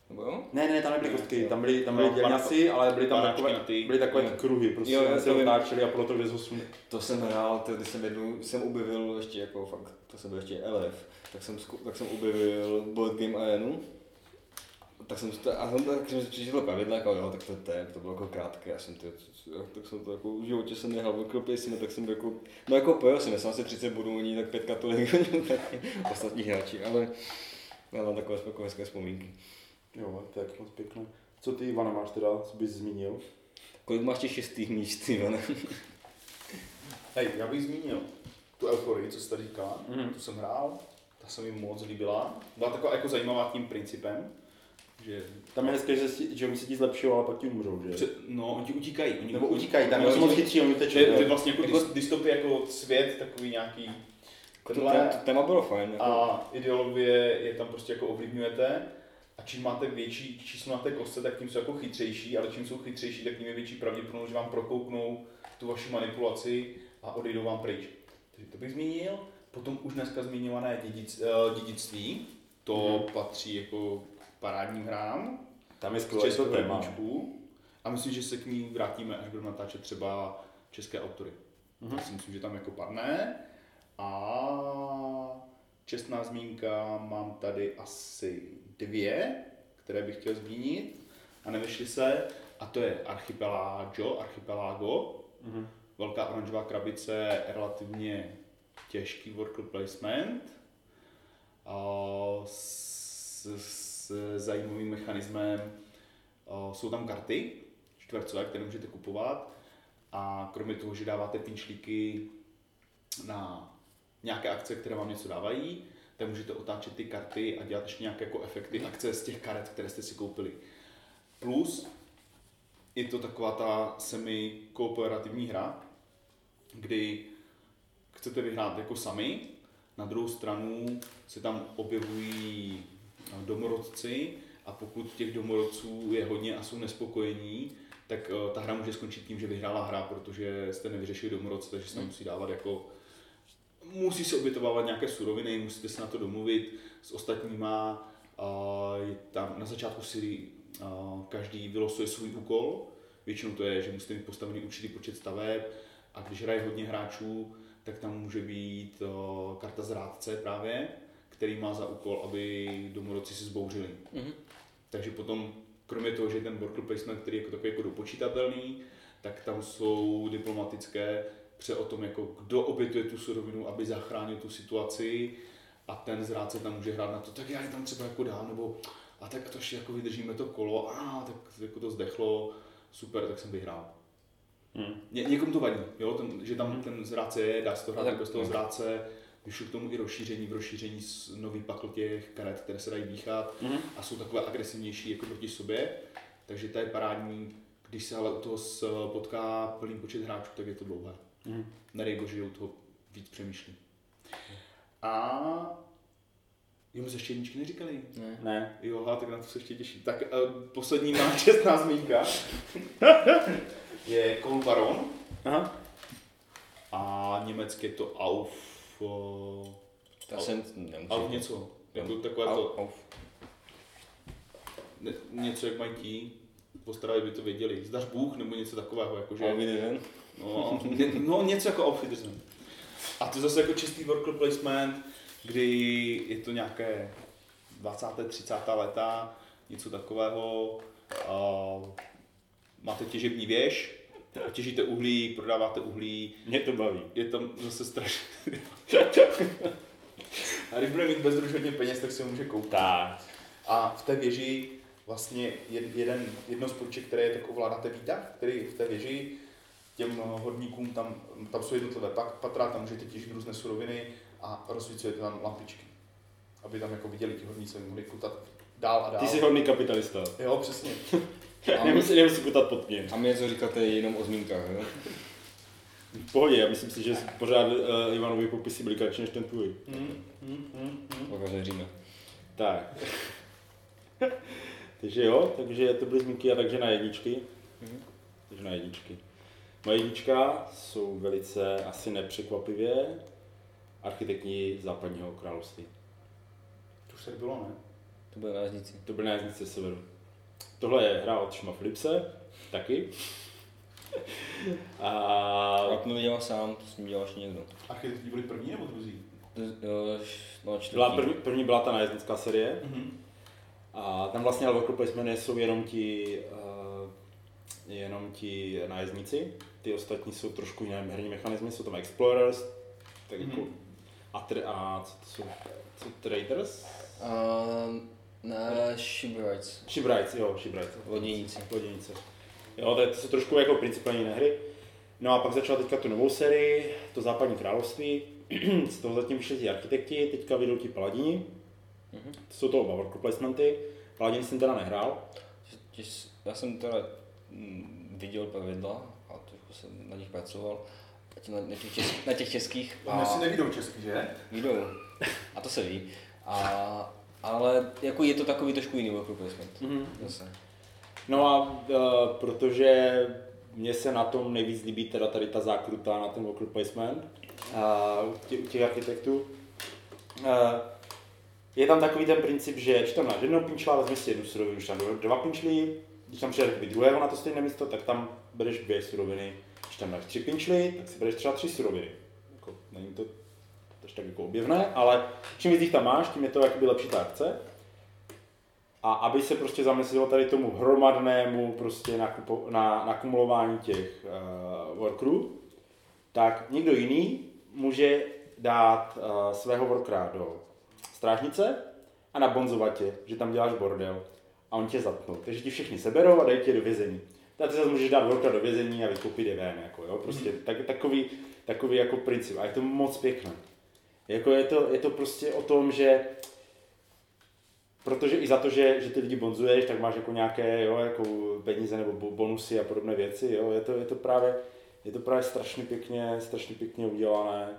Nebo jo? Ne, ne, tam nebyly Ne, kostky, tam byly, tam byly No, dělňasy, ale byly tam takové, byly takové ty kruhy, prostě Jo, se otáčeli a pro to. To jsem hrál, to, když jsem jednou, jsem objevil ještě jako fakt, to jsem byl ještě LF, tak jsem, tak jsem objevil Board Game Arenu. Tak jsem, to, a jsem, tak jsem si přečetl pravidla, jako jo, tak to, to, je- to bylo jako krátké, já jsem to, tak jsem to jako v životě jsem nehal vyklopil si, tak jsem jako, no jako pojel jsem, já jsem asi 30 bodů, oni tak pětka tolik, *laughs* tak ostatní hráči, ale já mám takové takové hezké vzpomínky. Jo, to je moc pěkné. Co ty, Ivana, máš teda, co bys zmínil? Kolik máš těch šestých míst, Ivane? *laughs* Hej, já bych zmínil tu euforii, co jsi tady říkala, Mhm. mm. tu jsem hrál, ta se mi moc líbila. Byla taková jako zajímavá tím principem, že Tam je hezké, že, si, že oni se ti zlepšují, ale pak ti umřou, že? Před, no, oni utíkají. Oni, Nebo utíkají, tam oni- jsou moc chytří, oni je, to je vlastně jako, Jako- dystopie, jako svět, takový nějaký To, tenhle, to, téma bylo fajn. Jako, a ideologie je tam prostě jako ovlivňujete a čím máte větší číslo na té kostce, tak tím jsou jako chytřejší, ale čím jsou chytřejší, tak tím je větší pravděpodobnost, že vám prokouknou tu vaši manipulaci a odejdou vám pryč. Takže to bych zmínil. Potom už dneska zmiňované dědic, eh, dědictví, to Mhm. patří jako parádním hrám. Tam je skvělé to téma. A myslím, že se k ní vrátíme, až budeme natáčet třeba české autory. Mhm. Tak si myslím, že tam jako padne. A čestná zmínka mám tady asi dvě, které bych chtěl zmínit a nevyšly se. A to je Archipelago, Archipelago, Mhm. velká oranžová krabice, relativně těžký worker placement a s, s zajímavým mechanismem. Jsou tam karty čtvercové, které můžete kupovat a kromě toho, že dáváte pinčlíky na nějaké akce, které vám něco dávají, tak můžete otáčet ty karty a dělat ještě nějaké jako efekty akce z těch karet, které jste si koupili. Plus je to taková ta semi-kooperativní hra, kdy chcete vyhrát jako sami, na druhou stranu se tam objevují eh, domorodci a pokud těch domorodců je hodně a jsou nespokojení, tak eh, ta hra může skončit tím, že vyhrála hra, protože jste nevyřešili domorodce, takže se tam musí dávat jako musí se obětovávat nějaké suroviny, musíte se na to domluvit s ostatníma. A je tam na začátku si a, každý vylosuje svůj úkol. Většinou to je, že musíte mít postavený určitý počet staveb a když hraje hodně hráčů, tak tam může být a, karta zrádce právě, který má za úkol, aby domorodci si zbouřili. Mhm. Takže potom, kromě toho, že je ten worker placement, který je jako takový jako dopočítatelný, tak tam jsou diplomatické pře o tom, jako kdo obětuje tu surovinu, aby zachránil tu situaci a ten zrádce tam může hrát na to, tak já je tam třeba jako dám, nebo a tak to ještě jako vydržíme to kolo, a tak jako to zdechlo, super, tak jsem vyhrál. Hmm. Ně, někomu to vadí, jo? Ten, že tam ten zrádce je, dá se to hrát bez toho no. zrádce, vyšlo k tomu i rozšíření, v rozšíření s nový pakl těch karet, které se dají dýchat Mhm. a jsou takové agresivnější jako proti sobě, takže to je parádní, když se ale u toho s- potká plný počet hráčů, tak je to dlouhé. Mhm. Nedej bože, že u toho víc přemýšlí. A jo, ještě jedničky neříkali. Ne. Ne. Jo, tak na to se ještě těším. Tak uh, poslední má *laughs* čestná zmínka. *laughs* je Cole Baron Aha. a německy je to Auf, uh, Já jsem nemusím. Auf něco. Jako takové Au, to, au. ne, něco jak mají ti, postarali by to věděli. Zdař Bůh nebo něco takového, jakože... Au Wiedersehen. No, ně, no něco jako Auf Wiedersehen. A to je zase jako čistý worker placement, kdy je to nějaké 20. 30. leta, něco takového. A máte těžební věž, těžíte uhlí, prodáváte uhlí, Mě to baví. je tam zase strašně... *laughs* A když bude mít bezdruž hodně peněz, tak si ho může koupit. Tak. A v té věži vlastně jed- jeden, jedno z půjček, které je, tak ovládáte výtah, který v té věži těm horníkům tam, tam jsou jednotlivé pak- patra, tam můžete těžit různé suroviny a rozsvícujete tam lampičky. Aby tam jako viděli ti horníci, mohli kutat dál a dál. Ty jsi hodný kapitalista. Jo, přesně. *laughs* A, Nemusí, nemusí kutat pod mě. a my něco říkáte jenom o zmínkách, jo? V pohodě, já myslím si, že pořád uh, Ivanovi popisy byly kratší než ten tvůj. Hmm. Pak vás neříme. Tak. *laughs* takže jo, takže to byly zmínky a takže na jedničky. Mhm. takže na jedničky. Moje jednička jsou velice asi nepřekvapivě architekti západního království. To už tak bylo, ne? To bude na jezdnici. To byl nájezdníci severu. Tohle je hra od Šima Philipse, taky. A Já to nedělal sám, to s ním dělal ještě někdo. Architekti byli první nebo druzí? No, čtvrtý. byla první, první byla ta nájezdnická série. Mhm. A tam vlastně ale worker placemeny jsou jenom ti, uh, jenom ti nájezdníci. Ty ostatní jsou trošku jiné herní mechanismy, jsou tam explorers, tak jako, Mhm. a, tr- a co to jsou, co traders? Uh, na Shipwrights. Shipwrights, jo, Shipwrights. Loděníci. Loděnice. Jo, to, je, to jsou trošku jako principální hry. No a pak začala teďka tu novou sérii, to západní království. *clears throat* Z toho zatím vyšli ti architekti, teďka vyjdou ti paladini. Mhm. To jsou to oba worker placementy. Paladin jsem teda nehrál, Já jsem teda mm, viděl pravidla a trošku jsem na nich pracoval. Na, na, těch, česk, na těch českých. Oni si nevídou česky, že? Vidou. A to se ví. A, ale jako je to takový trošku jiný worker placement. Mhm. Zase. No a uh, protože mně se na tom nejvíc líbí teda tady ta zákruta na ten worker placement uh, u tě- u těch architektů. Uh, je tam takový ten princip, že když tam máš jednoho pinčla, vezmi si jednu surovinu, když tam dva pinčly, když tam přijde druhého na to stejné místo, tak tam bereš dvě suroviny. Když tam máš tři pinčly, tak si bereš třeba tři suroviny. Jako, není to tak jako objevné, ale čím víc jich tam máš, tím je to jakoby lepší ta akce. A aby se prostě zamyslelo tady tomu hromadnému prostě nakupo, na, nakumulování těch uh, workerů, tak někdo jiný může dát uh, svého workera do strážnice a nabonzovat tě, že tam děláš bordel a on tě zatnou. Takže ti všichni seberou a dají tě do vězení. Tak ty zase můžeš dát workera do vězení a vykoupit je ven, jako, jo? Prostě tak, takový, takový jako princip. A je to moc pěkné. Jako je to, je to prostě o tom, že Protože i za to, že, že ty lidi bonzuješ, tak máš jako nějaké jo, jako peníze nebo bo- bonusy a podobné věci. Jo. Je, to, je, to právě, je to právě strašně pěkně, strašně pěkně udělané.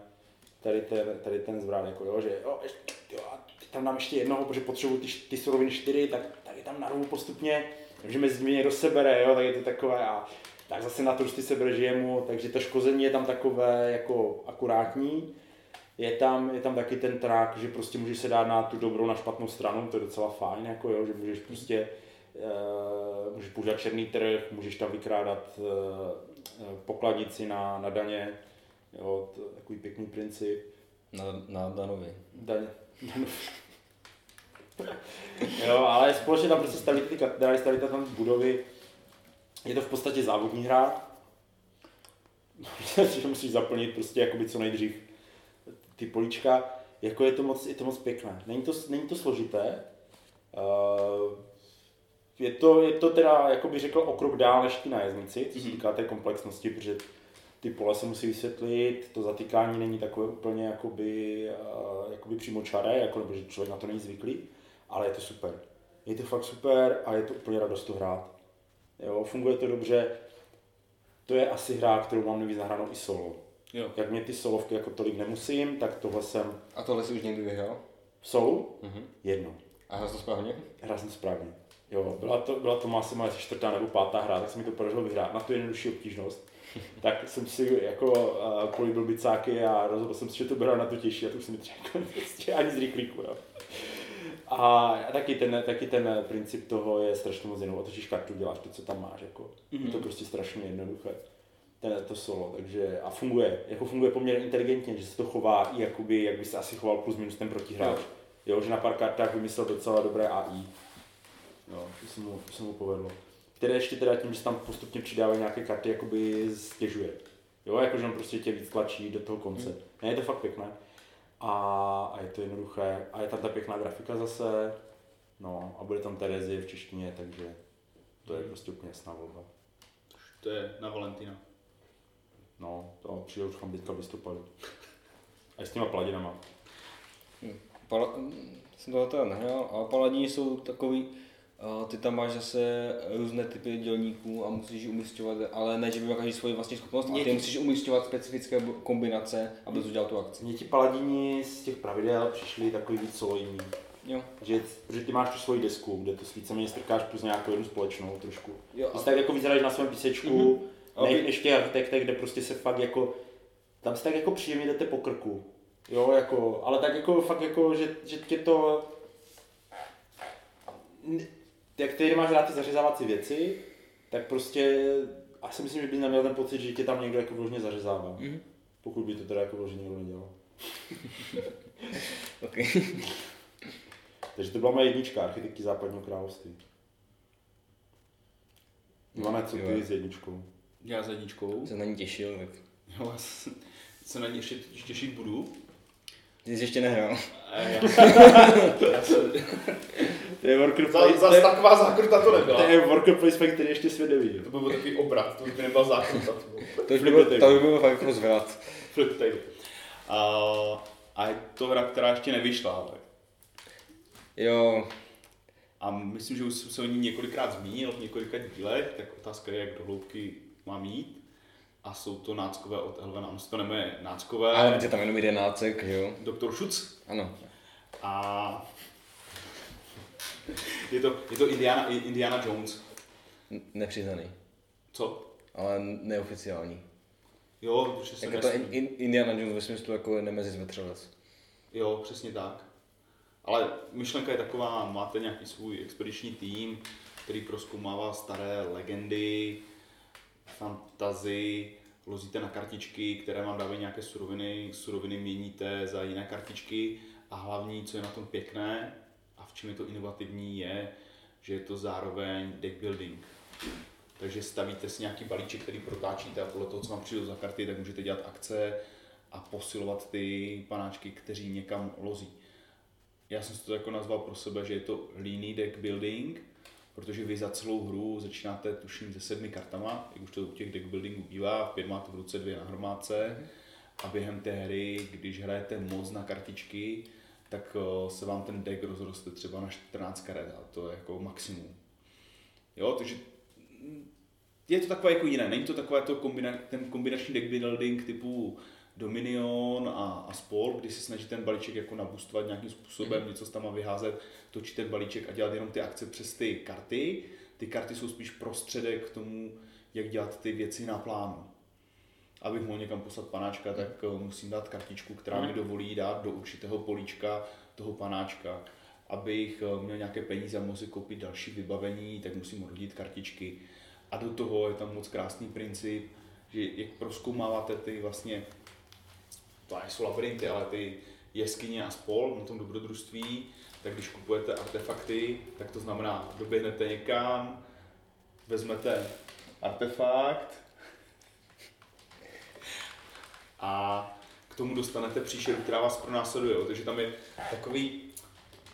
Tady ten, tady ten zvrat, jako, jo, že jo, ještě, jo, tam dám ještě jednoho, protože potřebuji ty, ty suroviny čtyři, tak tady tam narvu postupně, že mezi nimi někdo sebere, jo, tak je to takové a tak zase na to, že ty sebereš jemu, takže to škození je tam takové jako akurátní. Je tam, je tam taky ten trak, že prostě můžeš se dát na tu dobrou, na špatnou stranu, to je docela fajn, jako jo, že můžeš prostě, uh, můžeš používat černý trh, můžeš tam vykrádat uh, pokladnici na, na daně, jo, to je takový pěkný princip. Na, na Danovi. Daně. *laughs* jo, ale společně tam prostě staví ty katedrály, staví tam budovy, je to v podstatě závodní hra, *laughs* že musíš zaplnit prostě jakoby co nejdřív ty políčka, jako je to moc, je to moc pěkné. Není to, není to složité. Uh, je to, je to teda, jako bych řekl, o krok dál než ty nájezdníci, co se týká té komplexnosti, protože ty pole se musí vysvětlit, to zatykání není takové úplně jakoby, uh, jakoby přímočaré, jako, nebo že člověk na to není zvyklý, ale je to super. Je to fakt super a je to úplně radost to hrát. Jo, funguje to dobře. To je asi hra, kterou mám nejvíc nahranou i solo. Jo. Jak mě ty solovky jako tolik nemusím, tak tohle jsem A tohle si už někdy vyhrál? v solu Mhm. jedno. A hrál to správně? Hrál jsem správně. Jo, byla to, byla to asi čtvrtá nebo pátá hra, tak se mi to podařilo vyhrát na tu jednodušší obtížnost. *laughs* tak jsem si jako uh, políbil bicáky a rozhodl jsem si, že to bude na to těžší a to už se mi třeba jako prostě ani z rychlíku. Jo. A taky ten, taky ten princip toho je strašně moc jenom otočíš kartu, děláš to, co tam máš. Jako. Mm-hmm. Je to prostě strašně jednoduché. Ten, to solo, takže a funguje, jako funguje poměrně inteligentně, že se to chová i jakoby, jak by se asi choval plus minus ten protihráč. Jo, že na pár kartách vymyslel docela dobré AI. Jo, to se mu, to se mu povedlo. Které ještě teda tím, že se tam postupně přidávají nějaké karty, jakoby stěžuje. Jo, jakože on prostě tě víc tlačí do toho konce. Hmm. Ne, je to fakt pěkné. A, a je to jednoduché. A je tam ta pěkná grafika zase. No, a bude tam Terezie v češtině, takže to je prostě úplně jasná volba. To je na Valentína. No, to přijde už teďka v listopadu. A s těma paladinama. Pala, mm, jsem toho teda nehrál, ale paladini jsou takový, ty tam máš zase různé typy dělníků a musíš ji umístěvat, ale ne, že by měl každý svoji vlastní schopnost, a ty musíš umístěvat specifické kombinace, aby to udělal tu akci. Mně ti paladini z těch pravidel přišli takový víc solidní. Jo. Že, že ty máš tu svoji desku, kde to víceméně strkáš plus nějakou jednu společnou trošku. Jo, Ty a- tak jako hraješ na svém písečku, mm-hmm. Ne, vy- než v těch architektech, kde prostě se fakt jako, tam si tak jako příjemně jdete po krku. Jo, jako, ale tak jako fakt jako, že, že tě to, jak ty máš rád ty zařezávací věci, tak prostě, já si myslím, že bys neměl ten pocit, že tě tam někdo jako vložně zařezává. Mhm. Pokud by to teda jako vložně někdo nedělal. *laughs* Ok. *laughs* Takže to byla moje jednička, architekti západního království. Ivane, co Jo. ty s jedničkou? Já s jedničkou. Se na ní těšil, tak Jo, já se- se na ní ještě těšit budu. ty jsi ještě nehrál. A já, já se, To je worker za, za taková zákruta to to nebyla. je worker placement, který ještě svět neviděl. To by byl takový obrat, to by nebyla zákruta. To To by byl, to by byl fakt rozvrat. flip table. A, a je to hra, která ještě nevyšla, ale. Jo, A myslím, že už jsem se o ní několikrát zmínil v několika dílech, tak otázka je, jak do hloubky mám jít. A jsou to náckové od Elvena, on se to jmenuje náckové. ale je tam jenom jeden nácek, jo? Doktor Schutz. Ano. A je to, je to Indiana, Indiana Jones. Nepřiznaný, Co? ale neoficiální. Jo, protože se Jak je to in, in, Indiana Jones ve smyslu jako nemezi vetřelec. Jo, přesně tak. Ale myšlenka je taková, máte nějaký svůj expediční tým, který proskoumává staré legendy, fantazy, lozíte na kartičky, které vám dávají nějaké suroviny, suroviny měníte za jiné kartičky a hlavní, co je na tom pěkné a v čem je to inovativní, je, že je to zároveň deck building. Takže stavíte si nějaký balíček, který protáčíte a podle toho, co vám přijde za karty, tak můžete dělat akce a posilovat ty panáčky, kteří někam lozí. Já jsem si to jako nazval pro sebe, že je to leaný deck building, protože vy za celou hru začínáte tuším se sedmi kartama, jak už to u těch deck buildingů bývá, v pět máte v ruce dvě na hromádce a během té hry, když hrajete moc na kartičky, tak eh, se vám ten deck rozroste třeba na 14 karet a to je jako maximum. Jo, takže mm, je to takové jako jiné, není to takové to kombina, ten kombinační deck building typu Dominion a, a spol, kdy se snaží ten balíček jako nabustovat nějakým způsobem, mm. něco tam má vyházet, točit ten balíček a dělat jenom ty akce přes ty karty. Ty karty jsou spíš prostředek k tomu, jak dělat ty věci na plánu. Abych mohl někam poslat panáčka, tak eh, musím dát kartičku, která mi dovolí dát do určitého políčka toho panáčka. Abych eh, měl nějaké peníze a mohl si koupit další vybavení, tak musím hodit kartičky. A do toho je tam moc krásný princip, že jak proskoumáváte ty vlastně, to nejsou labirinty, ale ty jeskyně a spol na tom dobrodružství, tak když kupujete artefakty, tak to znamená, doběhnete někam, vezmete artefakt a k tomu dostanete příšeru, která vás pronásleduje. Takže tam je takový,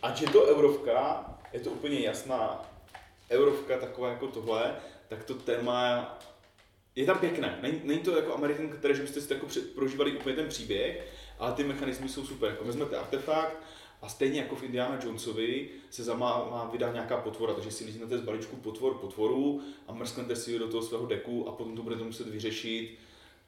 ať je to eurovka, je to úplně jasná eurovka taková jako tohle, tak to téma je tam pěkné. Není, není to jako American Treasure, že byste si jako před, prožívali úplně ten příběh, ale ty mechanismy jsou super. Jako vezmete artefakt a stejně jako v Indiana Jonesovi se za má, má vydat nějaká potvora, takže si líznete z balíčku potvor potvoru a mrsknete si ji do toho svého deku a potom to budete muset vyřešit,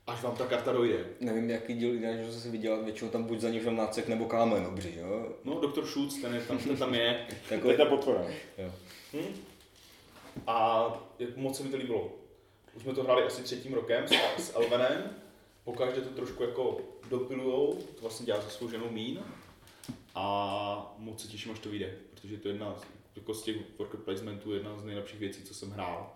až vám ta karta dojde. Nevím, jaký díl Indiana Jones si viděl, většinou tam buď za ním šel nácek nebo kámen obří, jo? No, doktor Schutz, ten, je tam, ten tam je. *laughs* To Takhle, je ta potvora. jo. Hm? A jak moc se mi to líbilo. Už jsme to hráli asi třetím rokem s, s Elvenem. Pokaždé to trošku jako dopilujou, to vlastně dělá se svou ženou Mín. A moc se těším, až to vyjde, protože to je jedna z, jako z těch worker placementů jedna z nejlepších věcí, co jsem hrál.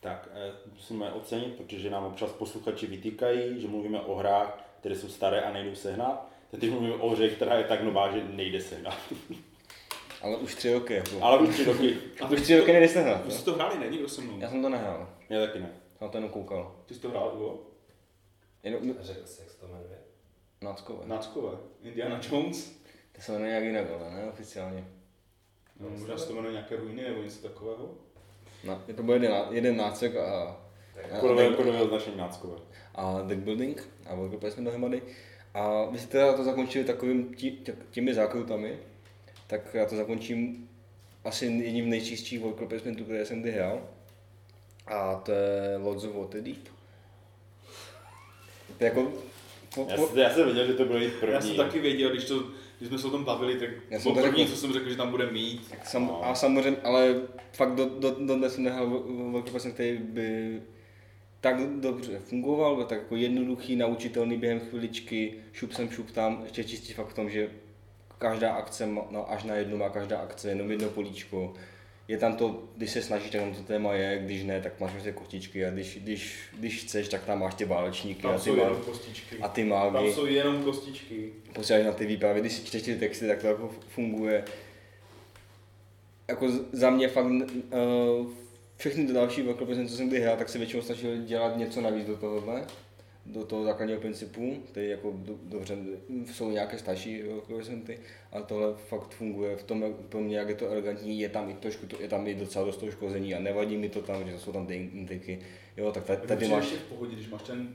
Tak, eh, musíme ocenit, protože nám občas posluchači vytýkají, že mluvíme o hrách, které jsou staré a nejdou sehnat. Teď mluvíme o hře, která je tak nová, že nejde sehnat. Ale už tři roky, jako. Ale už tři roky. A Už tři roky nejde sehnat, Vy jste to hráli, ne? Někdo se mnou. Já jsem to nehrál, Já taky ne. jsem na to jenom koukal. Ty jsi to hrál, Ivo? Jenom Řekl jsi, jak se to jmenuje? náckové. Náckové. Indiana Jones. To se jmenuje nějak jinak, ale ne oficiálně. No, možná se to jmenuje nějaké ruiny nebo něco takového. No, je to byl jeden, jeden nácek a, a, Kodové, kodové označení náckové. a deck building a worker placement dohromady. A vy jste teda to zakončili takovým tí, tě, těmi zákrutami, tak já to zakončím asi jedním z nejčistších worker placementů, které jsem kdy hrál. A to je Lords of Waterdeep. To jako... Po, Já, po, jsem- já jsem věděl, že to bylo jít Já jsem první. taky věděl, když to když jsme se o tom bavili, tak Já Já jsem to první, řekl. co jsem řekl, že tam bude mít. Tak sam, No. A samozřejmě, ale fakt do, do, do dnes jsem nehal velký pacient, který by tak dobře fungoval, byl tak jako jednoduchý, naučitelný během chviličky, šup sem, šup tam, ještě čistý fakt v tom, že každá akce, má, no až na jednu má každá akce jenom jedno políčko. Je tam to, když se snažíš, tak tam to téma je, když ne, tak máš prostě kostičky a když, když, když chceš, tak tam máš ty válečníky a Tam ty, jsou má, jenom kostičky. a ty Tam mágy. jsou jenom kostičky. posíláš na ty výpravy, když si čteš ty texty, tak to jako funguje. Jako za mě fakt uh, všechny ty další co jsem kdy hrál, tak se většinou snažil dělat něco navíc do tohohle, do toho základního principu, který jako do, dobře, jsou nějaké starší velkoprocenty, ale tohle fakt funguje v tom, pro mě, jak je to elegantní, je tam i trošku, to- je tam i docela dost toho škození a nevadí mi to tam, že jsou tam ty intriky. Jo, tak tady, tady máš, v pohodě, když máš ten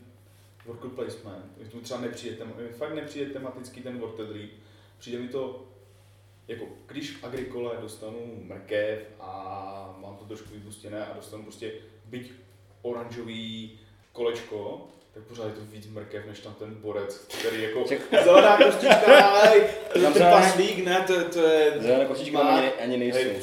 worker placement, když mu třeba nepřijde, tem, fakt nepřijde tematický ten worker drip, přijde mi to, jako když v agrikole dostanu mrkev a mám to trošku vybustěné a dostanu prostě byť oranžový kolečko, tak pořád je to víc mrkev, než tam ten borec, který jako *laughs* zelená kostička, ale to je Tam zelená- trpaslík, ne, to, to je... má- tam ani, ani nejsou. Hej,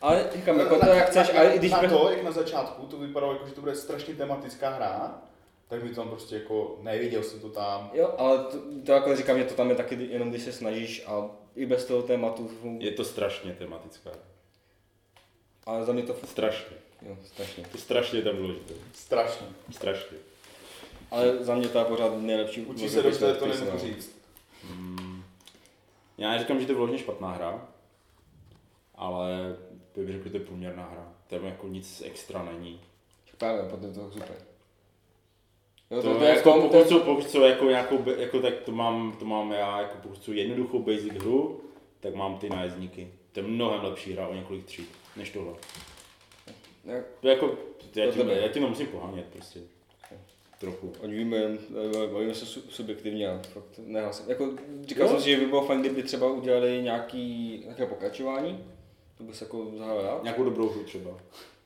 Ale říkám, jako to jak chceš, ale i když... na to, jak na začátku, to vypadalo jako, že to bude strašně tematická hra, tak mi to tam prostě jako neviděl jsem to tam. Jo, ale to, to jako říkám, že to tam je taky jenom když se snažíš a i bez toho tématu, Je to strašně tematická. ale za mě to funguje. Strašně. Jo, strašně. To strašně je tam důležité. Strašně. Strašně. Ale za mě to je pořád nejlepší. Učí se dobře, to nemůžu říct. Mm. Já neříkám, že to je vložně špatná hra, ale bych řekl, že to je průměrná hra. Tam jako nic extra není. Právě, potom je to super. Jo, To, to, to je jako, jako, pokud, jsou, pokud jsou jako nějakou, jako, tak to mám, to mám já, jako pokud jsou jednoduchou basic hru, tak mám ty nájezdníky. To je mnohem lepší hra o několik tříd, než tohle. jak, To je jako, já To tím, tebe. já tím nemusím pohánět prostě. Trochu. ať víme, eh, bavíme se su- subjektivně fakt nehlasím. Jako, říkal Jo. jsem si, že by bylo fajn, kdyby třeba udělali nějaký, nějaké pokračování. To bys jako zahrál. Nějakou dobrou hru třeba.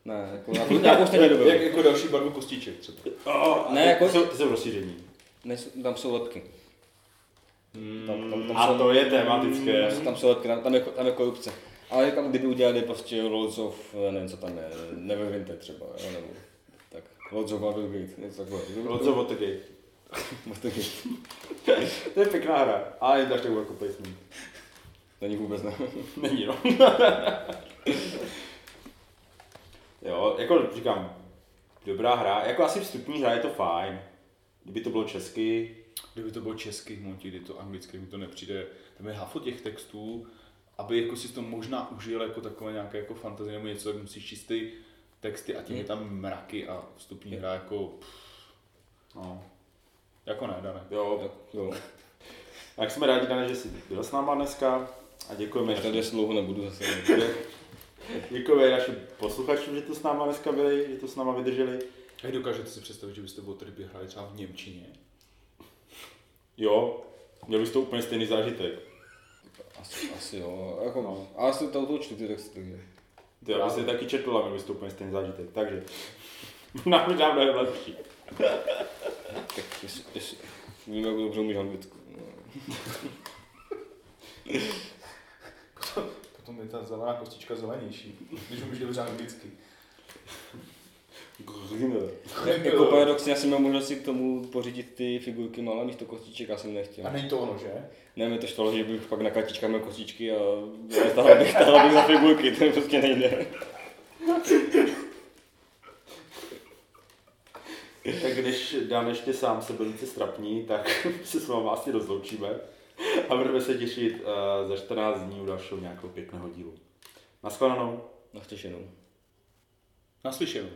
Ne, jako nějakou, nějakou stejně dobrou. *laughs* Jak, jako další barvu kostiček třeba. *laughs* Oh, Ne, jako- jako... ty, jsou, ty jsou rozšíření. Ne, tam jsou lepky. Tam, tam, tam A jsou, to je tematické. Tam jsou lepky, tam, tam, je, tam je korupce. Ale tam, kdyby udělali prostě Lords of, já nevím, co tam je, Neverwinter třeba, jo, nebo tak, Lords of Watergate, něco takového. Lots of Watergate. Watergate. To je pěkná hra. Ale je to až tak worker placement. Není vůbec ne. *laughs* Není, no. *laughs* jo, jako říkám, dobrá hra. Jako asi vstupní hra je to fajn. Kdyby to bylo česky, Kdyby to bylo český v momentě, kdy to anglicky mi to nepřijde, tam je hafo těch textů, aby jako si to možná užil jako takové nějaké jako fantazie nebo něco, tak musíš číst ty texty a tím je tam mraky a vstupní hra jako, pff, no, jako ne, Dane. jo. Jo, jo. *laughs* Tak jsme rádi, Dane, že jsi byl s náma dneska. A děkujeme, Já tady dlouho nebudu zase. *laughs* děkujeme našim posluchačům, že to s náma dneska byli, že to s náma vydrželi. A dokážete si představit, že byste Waterby hráli třeba v Němčině? Jo, měl bys to úplně stejný zážitek. Asi, asi jo, jako, No. ale asi to, to čtu ty texty. Ty, já je taky četl a měl bys to úplně stejný zážitek. Takže, *laughs* nám možná mnohem lepší. Tak jestli, jestli, víme, jak dobře umíš anglicky. No. Potom je ta zelená kostička zelenější, když umíš dobře anglicky. Jako paradoxně, já jsem měl možnost si k tomu pořídit ty figurky malé místo kostiček, já jsem nechtěl. A není to ono, že? Ne, mi to štvalo, že bych pak na kartičkách měl kostičky a tahal bych, tahal bych za figurky, to prostě nejde. Tak když Dan ještě sám se velice strapní, tak *laughs* se s vámi asi rozloučíme a budeme se těšit uh, za 14 dní u dalšího nějakého pěkného dílu. Naschledanou. Naslyšenou. Naslyšenou.